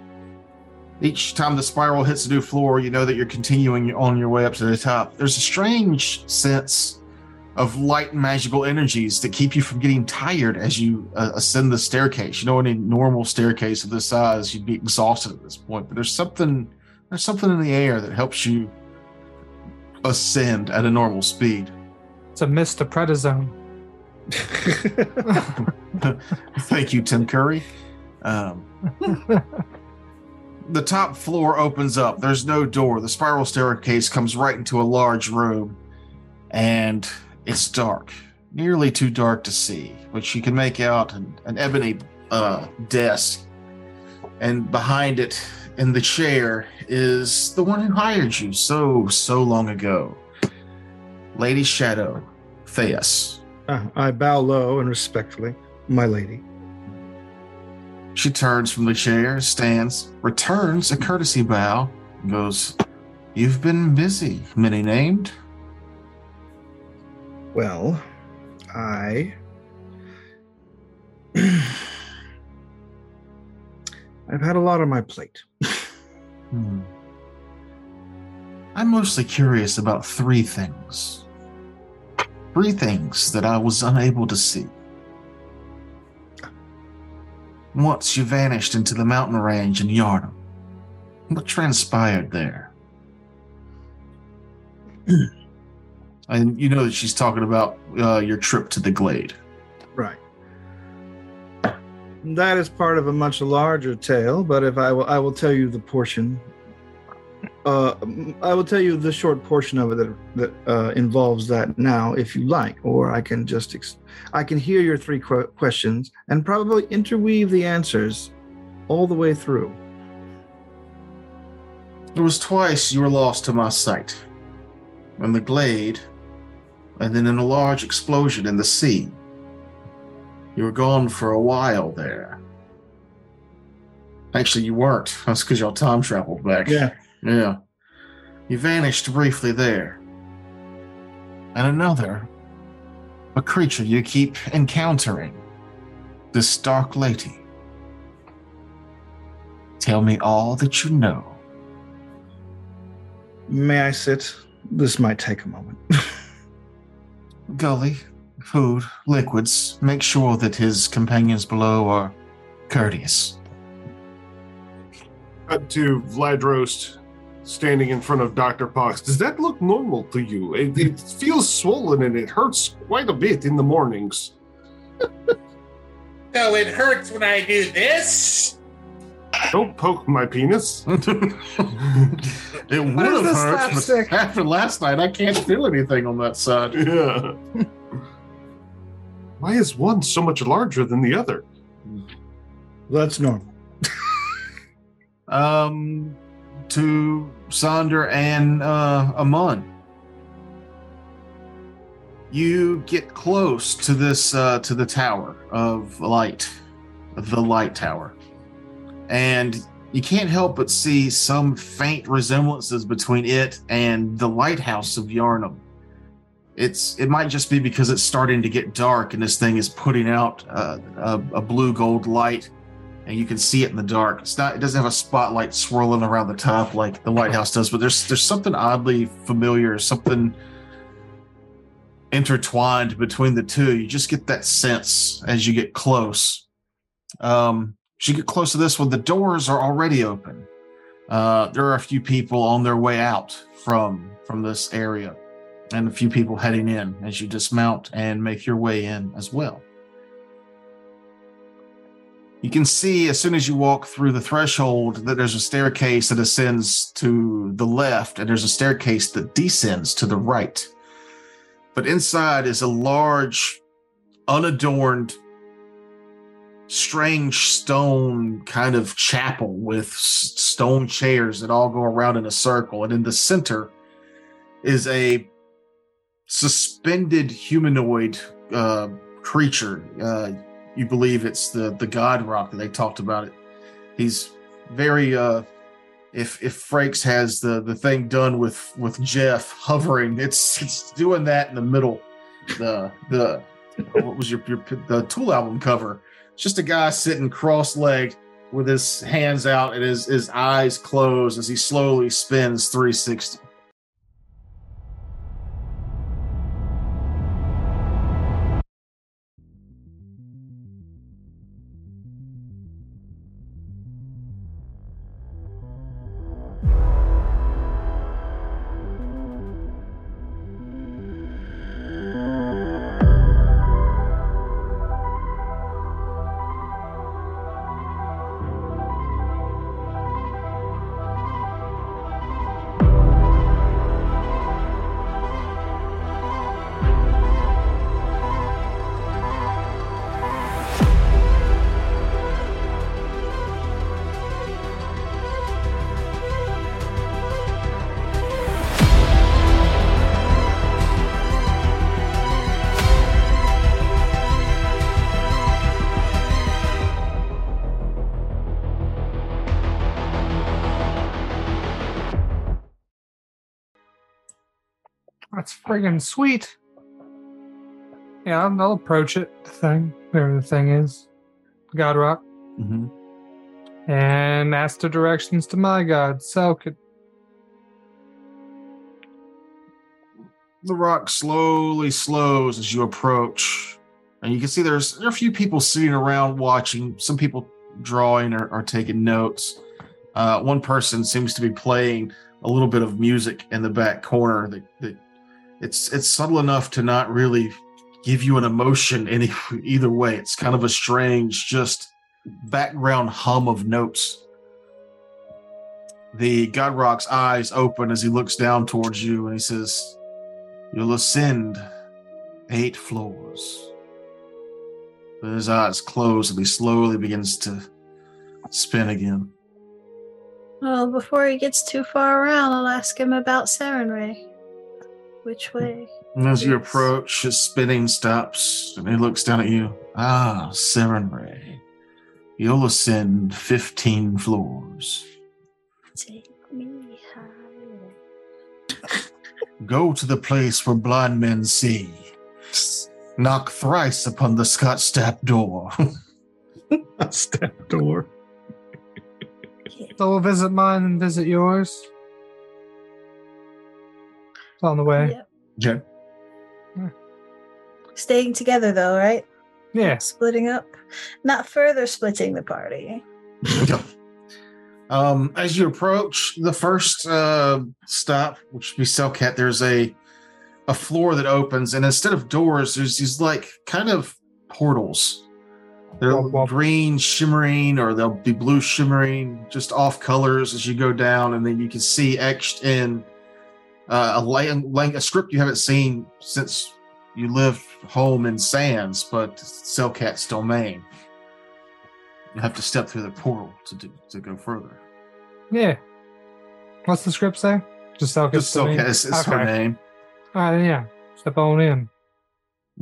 each time the spiral hits a new floor, you know that you're continuing on your way up to the top. There's a strange sense of light and magical energies that keep you from getting tired as you uh, ascend the staircase. You know, any normal staircase of this size, you'd be exhausted at this point. But there's something, there's something in the air that helps you ascend at a normal speed. It's a mist of prednisone. Thank you, Tim Curry. Um, the top floor opens up. There's no door. The spiral staircase comes right into a large room, and it's dark, nearly too dark to see. But you can make out an, an ebony uh, desk, and behind it, in the chair, is the one who hired you so so long ago, Lady Shadow, Theus. Uh, I bow low and respectfully, my lady. She turns from the chair, stands, returns a courtesy bow, goes, You've been busy, many named. Well, I. I've had a lot on my plate. Hmm. I'm mostly curious about three things. Three things that I was unable to see. Once you vanished into the mountain range in Yarnum. What transpired there? and you know that she's talking about uh, your trip to the Glade. That is part of a much larger tale, but if I will, I will tell you the portion. Uh, I will tell you the short portion of it that that uh, involves that now, if you like, or I can just ex- I can hear your three qu- questions and probably interweave the answers all the way through. It was twice you were lost to my sight. In the glade, and then in a large explosion in the sea. You were gone for a while there. Actually, you weren't. That's because y'all time traveled back. Yeah. Yeah. You vanished briefly there. And another, a creature you keep encountering. This dark lady. Tell me all that you know. May I sit? This might take a moment. Gully, food, liquids. Make sure that his companions below are courteous. Cut to Vladros standing in front of Dr. Pox. Does that look normal to you? It, it feels swollen and it hurts quite a bit in the mornings. So it hurts when I do this. Don't poke my penis. it would have hurt, but after last night, I can't feel anything on that side. Yeah. Why is one so much larger than the other? That's normal. Um, to Sonder and uh, Amon. You get close to this uh, to the tower of light, the light tower, and you can't help but see some faint resemblances between it and the lighthouse of Yarnum. It's it might just be because it's starting to get dark and this thing is putting out uh, a, a blue gold light and you can see it in the dark. It's not. It doesn't have a spotlight swirling around the top like the lighthouse does, but there's there's something oddly familiar, something intertwined between the two. You just get that sense as you get close. Um, as you get close to this one, the doors are already open. Uh, there are a few people on their way out from from this area, and a few people heading in as you dismount and make your way in as well. You can see as soon as you walk through the threshold that there's a staircase that ascends to the left, and there's a staircase that descends to the right. But inside is a large, unadorned, strange stone kind of chapel with stone chairs that all go around in a circle. And in the center is a suspended humanoid uh, creature. Uh, you believe it's the the God Rock that they talked about it. He's very uh, if if Frakes has the the thing done with with Jeff hovering, it's it's doing that in the middle. The the what was your, your the Tool album cover? It's just a guy sitting cross-legged with his hands out and his his eyes closed as he slowly spins 360. Friggin' sweet. Yeah, I'll, I'll approach it. The thing, whatever the thing is, God Rock, Mm-hmm. and ask the directions to my God, Selkit. The rock slowly slows as you approach, and you can see there's there are a few people sitting around watching. Some people drawing or, or taking notes. Uh, one person seems to be playing a little bit of music in the back corner. That, that it's it's subtle enough to not really give you an emotion any either way. It's kind of a strange, just background hum of notes. The God Rock's eyes open as he looks down towards you and he says, You'll ascend eight floors. But his eyes close and he slowly begins to spin again. Well, before he gets too far around, I'll ask him about Sarenrae. Which way? And as you approach, his spinning stops and he looks down at you. Ah, Sarenrae. You'll ascend 15 floors. Take me higher. Go to the place where blind men see. Knock thrice upon the Scott Stapp door. Step door. So we'll visit mine and visit yours. It's on the way. Yep. Jen. Staying together though, right? Yeah. Splitting up. Not further splitting the party. Um, as you approach the first uh, stop, which would be Selkit, there's a a floor that opens, and instead of doors, there's these like kind of portals. They're Womp womp. green shimmering, or they'll be blue shimmering, just off colors as you go down, and then you can see etched in uh, a lang- lang- a script you haven't seen since you lived home in Sands, but Selkit's domain. You have to step through the portal to do, to go further. Yeah. What's the script say? Just Selkit. Just Selkit is, is her name. All right, yeah. Step on in.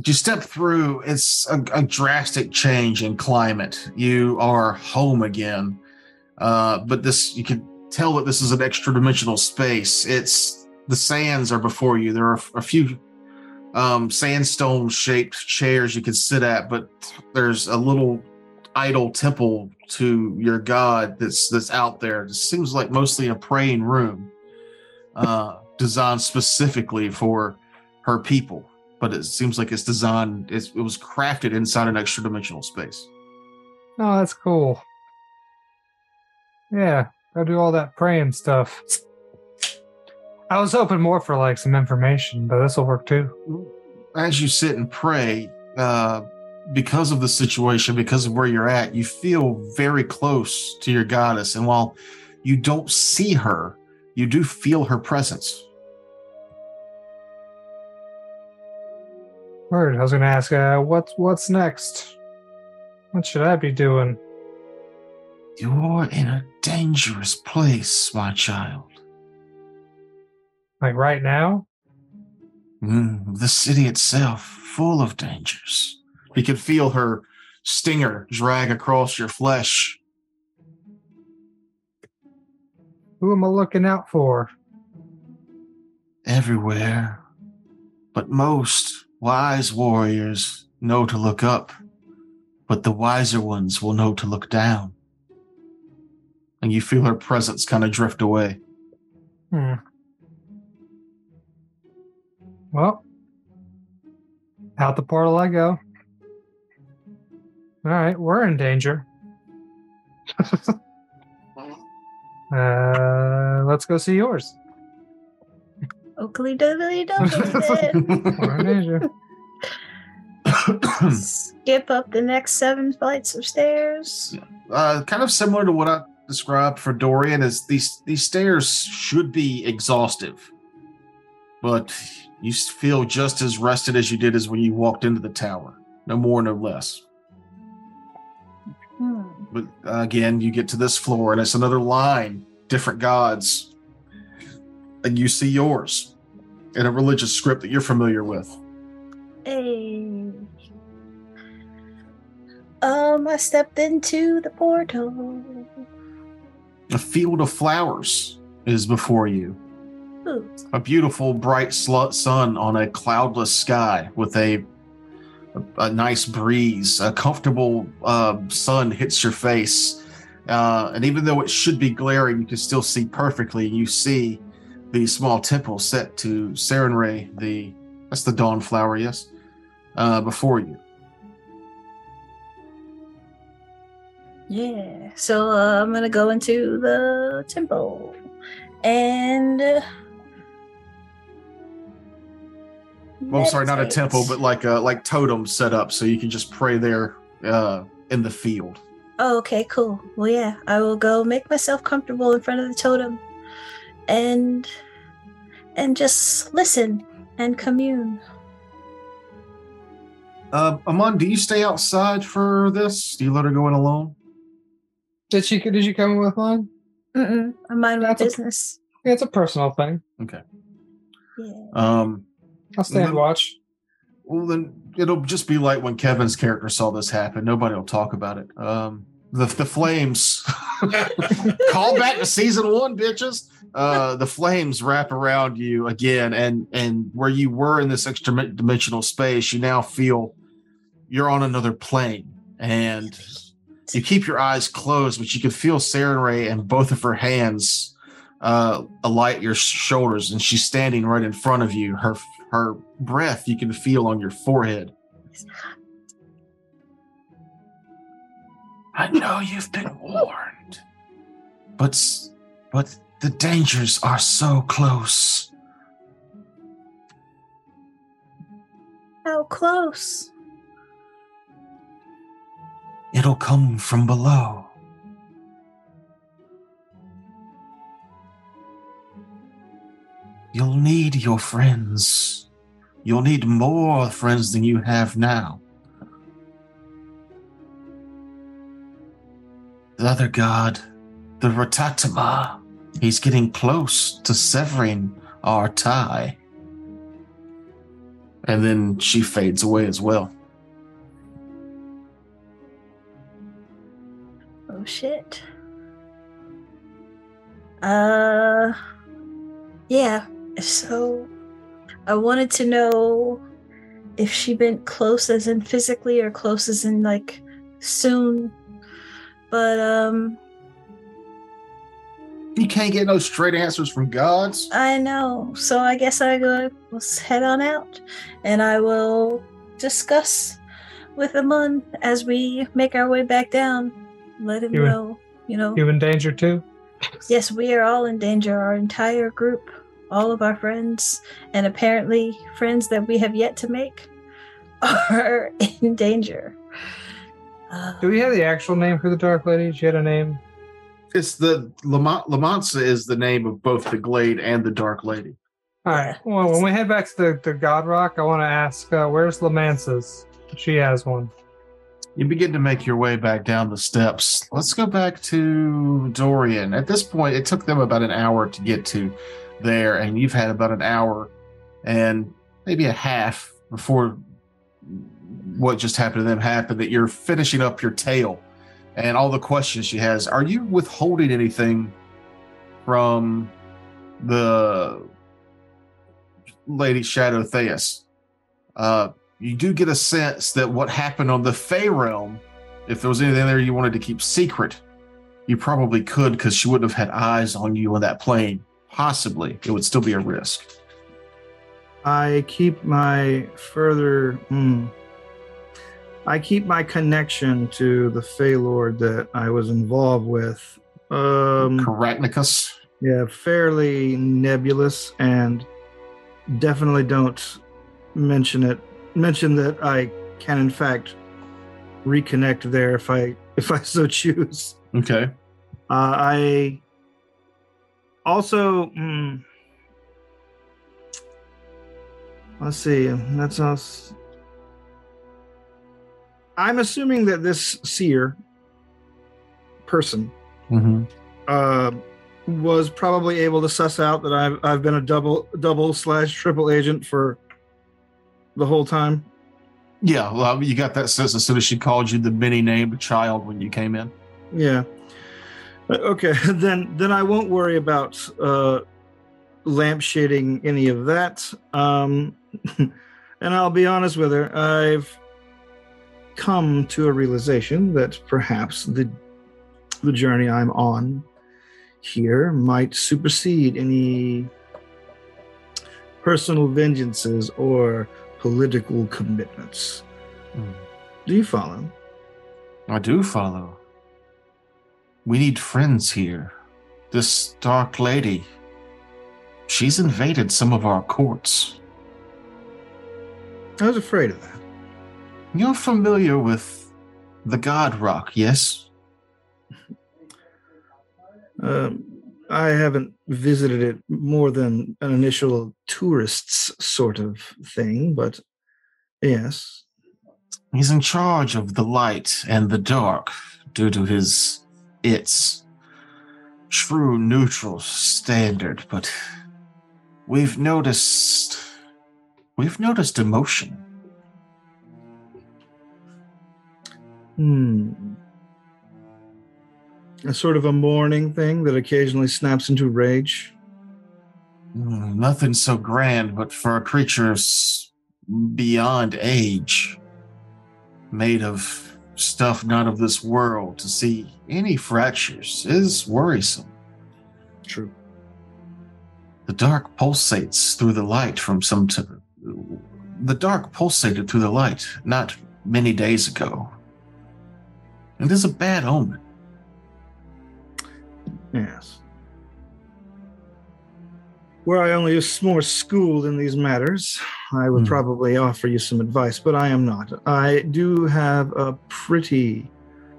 You step through, it's a, a drastic change in climate. You are home again. Uh, but this, you can tell that this is an extra dimensional space. It's the sands are before you. There are a few um, sandstone shaped chairs you can sit at, but there's a little idol temple to your god that's that's out there. It seems like mostly a praying room, uh, designed specifically for her people but it seems like it's designed it's, it was crafted inside an extra dimensional space Oh, that's cool. Yeah, go do all that praying stuff. I was hoping more for like some information, but this will work too. as you sit and pray uh, because of the situation because of where you're at you feel very close to your goddess and while you don't see her you do feel her presence Word. I was gonna ask, uh, what's what's next? What should I be doing? you're in a dangerous place my child Like right now? Mm, the city itself full of dangers You can feel her stinger drag across your flesh. Who am I looking out for? everywhere. But most wise warriors know to look up, but the wiser ones will know to look down. And you feel her presence kind of drift away. Hmm. Well, out the portal I go. All right, we're in danger. uh, let's go see yours. Oakley doodly doodly. We're in danger. Skip up the next seven flights of stairs. uh, kind of similar to what I described for Dorian, is these these stairs should be exhaustive, but you feel just as rested as you did as when you walked into the tower. No more, no less. Hmm. But again, you get to this floor, and it's another line, different gods, and you see yours in a religious script that you're familiar with. Hey. Um, I stepped into the portal. A field of flowers is before you. A beautiful bright sun on a cloudless sky with a a, a nice breeze. A comfortable uh, sun hits your face. Uh, and even though it should be glaring you can still see perfectly. You see the small temple set to Sarenrae, the that's the dawn flower yes? Uh, before you. Yeah. So uh, I'm gonna go into the temple, and. Well I'm sorry not a temple but like a like totem set up so you can just pray there uh, in the field Oh, okay, cool. Well, yeah, I will go make myself comfortable in front of the totem, and and just listen and commune. uh, Amon do you stay outside for this do you let her go in alone Did she? Did you come with mine? Mm-mm, I mind my That's a- business. Yeah, it's a personal thing. okay Yeah. um I'll stand and watch. Well, then it'll just be like when Kevin's character saw this happen. Nobody will talk about it. Um, the the flames. Call back to season one, bitches. Uh, the flames wrap around you again, and and where you were in this extra dimensional space, you now feel you're on another plane, and you keep your eyes closed, but you can feel Sarenrae and both of her hands uh, alight your shoulders, and she's standing right in front of you. Her her breath you can feel on your forehead. I know you've been warned, but but the dangers are so close. How close? It'll come from below. You'll need your friends. You'll need more friends than you have now. The other god, the Ratatama, he's getting close to severing our tie. And then she fades away as well. Oh shit. Uh yeah. So I wanted to know if she meant close as in physically or close as in like soon. But um You can't get no straight answers from gods. I know. So I guess I go let's head on out and I will discuss with Amun as we make our way back down. Let him You in- know, you know. You in danger too? Yes, we are all in danger. Our entire group, all of our friends, and apparently friends that we have yet to make, are in danger. Uh, Do we have the actual name for the Dark Lady? She had a name. It's the Lamont Lamansa is the name of both the Glade and the Dark Lady. All right. Well, when we head back to the, the God Rock, I want to ask, uh, where's Lamance's? She has one. You begin to make your way back down the steps. Let's go back to Dorian. At this point, it took them about an hour to get to there, and you've had about an hour and maybe a half before what just happened to them happened, that you're finishing up your tale and all the questions she has. Are you withholding anything from the Lady Shadow Theus? Uh, you do get a sense that what happened on the Fey realm, if there was anything there you wanted to keep secret, you probably could because she wouldn't have had eyes on you on that plane. Possibly, it would still be a risk. I keep my further. Hmm, I keep my connection to the Fey Lord that I was involved with. Um, Carachnicus. yeah, fairly nebulous, and definitely don't mention it. Mention that I can, in fact, reconnect there if I if I so choose. Okay. Uh, I also mm, let's see. That's us. I'm assuming that this seer person Mm-hmm. uh, was probably able to suss out that I've I've been a double double slash triple agent for the whole time. Yeah, well, you got that sense as soon as she called you the many named child when you came in. Yeah. Okay, then then I won't worry about uh, lampshading any of that. Um, and I'll be honest with her. I've come to a realization that perhaps the the journey I'm on here might supersede any personal vengeances or political commitments. Hmm. Do you follow? I do follow. We need friends here. This dark lady, she's invaded some of our courts. I was afraid of that. You're familiar with the God Rock, yes? Um, I haven't visited it more than an initial tourists sort of thing, but yes. He's in charge of the light and the dark due to his its true neutral standard, but we've noticed we've noticed emotion. Hmm. A sort of a mourning thing that occasionally snaps into rage. Hmm, Nothing so grand, but for a creature beyond age, made of stuff not of this world, to see any fractures is worrisome. True. The dark pulsates through the light from some. T- the dark pulsated through the light not many days ago. It is a bad omen. Yes. Were I only more schooled in these matters, I would Hmm. probably offer you some advice, but I am not. I do have a pretty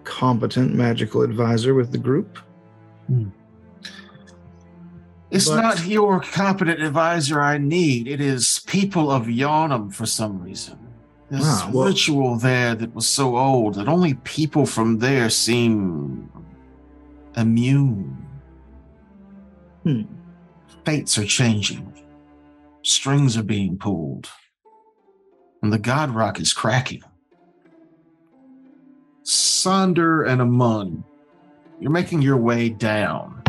competent magical advisor with the group. It's But- not your competent advisor I need. It is people of Yarnum for some reason. There's Ah, a well- ritual there that was so old that only people from there seem immune. Hmm. Fates are changing. Strings are being pulled. And the God Rock is cracking. Sonder and Amun, you're making your way down.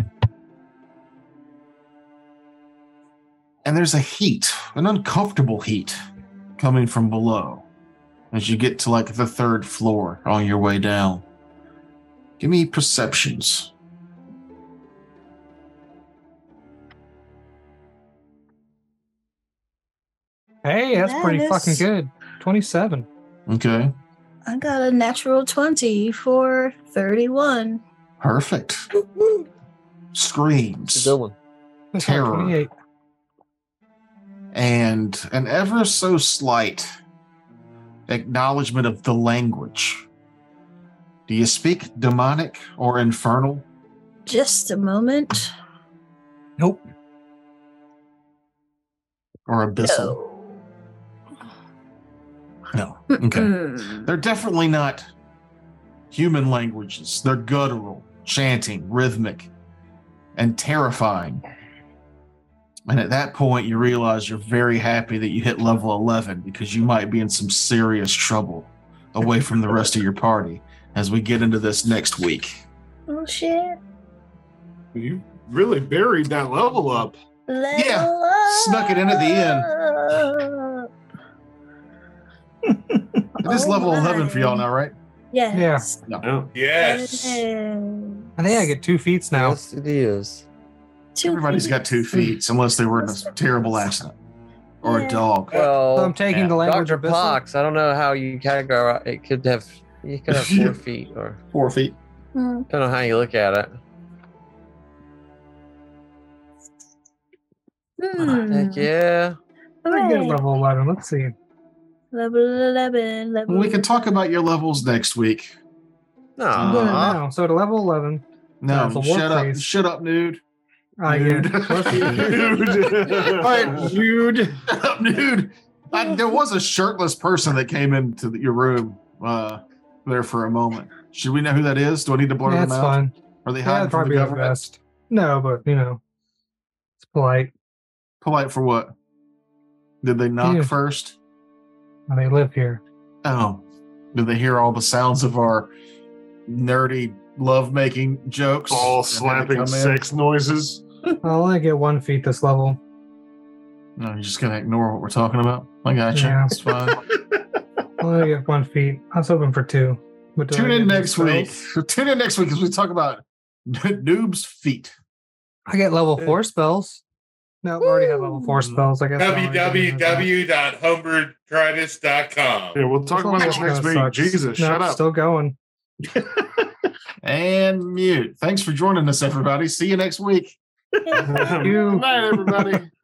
And there's a heat, an uncomfortable heat coming from below as you get to like the third floor on your way down. Give me perceptions. Hey, that's That pretty is- fucking good. 27. Okay. I got a natural 20 for 31. Perfect. Screams. A good one. Terror. 28. and an ever so slight acknowledgement of the language. Do you speak demonic or infernal? Just a moment. Nope. Or abyssal? No. No. Okay. Mm. They're definitely not human languages. They're guttural, chanting, rhythmic, and terrifying. And at that point, you realize you're very happy that you hit level 11 because you might be in some serious trouble away from the rest of your party as we get into this next week. Oh shit. You really buried that level up. Level snuck it in at the end. End. It is Oh level my. 11 for y'all now, right? Yes. Yeah. Yes. I think I get two feats now. Yes, it is. Two Everybody's got two feet, unless they were in a terrible accident or a dog. Well, So I'm taking yeah. the language Dr. Pox, I don't know how you categorize it. Could have, you could have four feet, or Four feet. Hmm. don't know how you look at it. Hmm. Heck yeah. I get Hooray. level 11. Let's see. Level 11. Level We can talk about your levels next week. I'm doing it now. So to level 11, No, That's a shut up. Warface. Shut up, nude. I get Dude. plus two. All right, nude. Shut up, nude. I, there was a shirtless person that came into the- your room uh, there for a moment. Should we know who that is? Do I need to blur Yeah, them it's out? fine. Are they Yeah, hiding that'd from the probably the government? best. No, but you know, it's polite. Polite for what? Did they knock Yeah. first? And they live here. Oh, do they hear all the sounds of our nerdy lovemaking jokes? All and had to slapping come in? sex noises. I'll only get one feat this level. No, you're just gonna ignore what we're talking about. I got you. Yeah. It's fine. I'll only get one feat. I was hoping for two. But Tune in next spells? week. Tune in next week as we talk about noob's feet. I get level four spells. No, I already have level four spells. I guess. I already did that. www.homebrew.com. Yeah, we'll talk about one this next week. sucks. Jesus, No, shut up. Still going. And mute. Thanks for joining us, everybody. See you next week. You. Good night, everybody.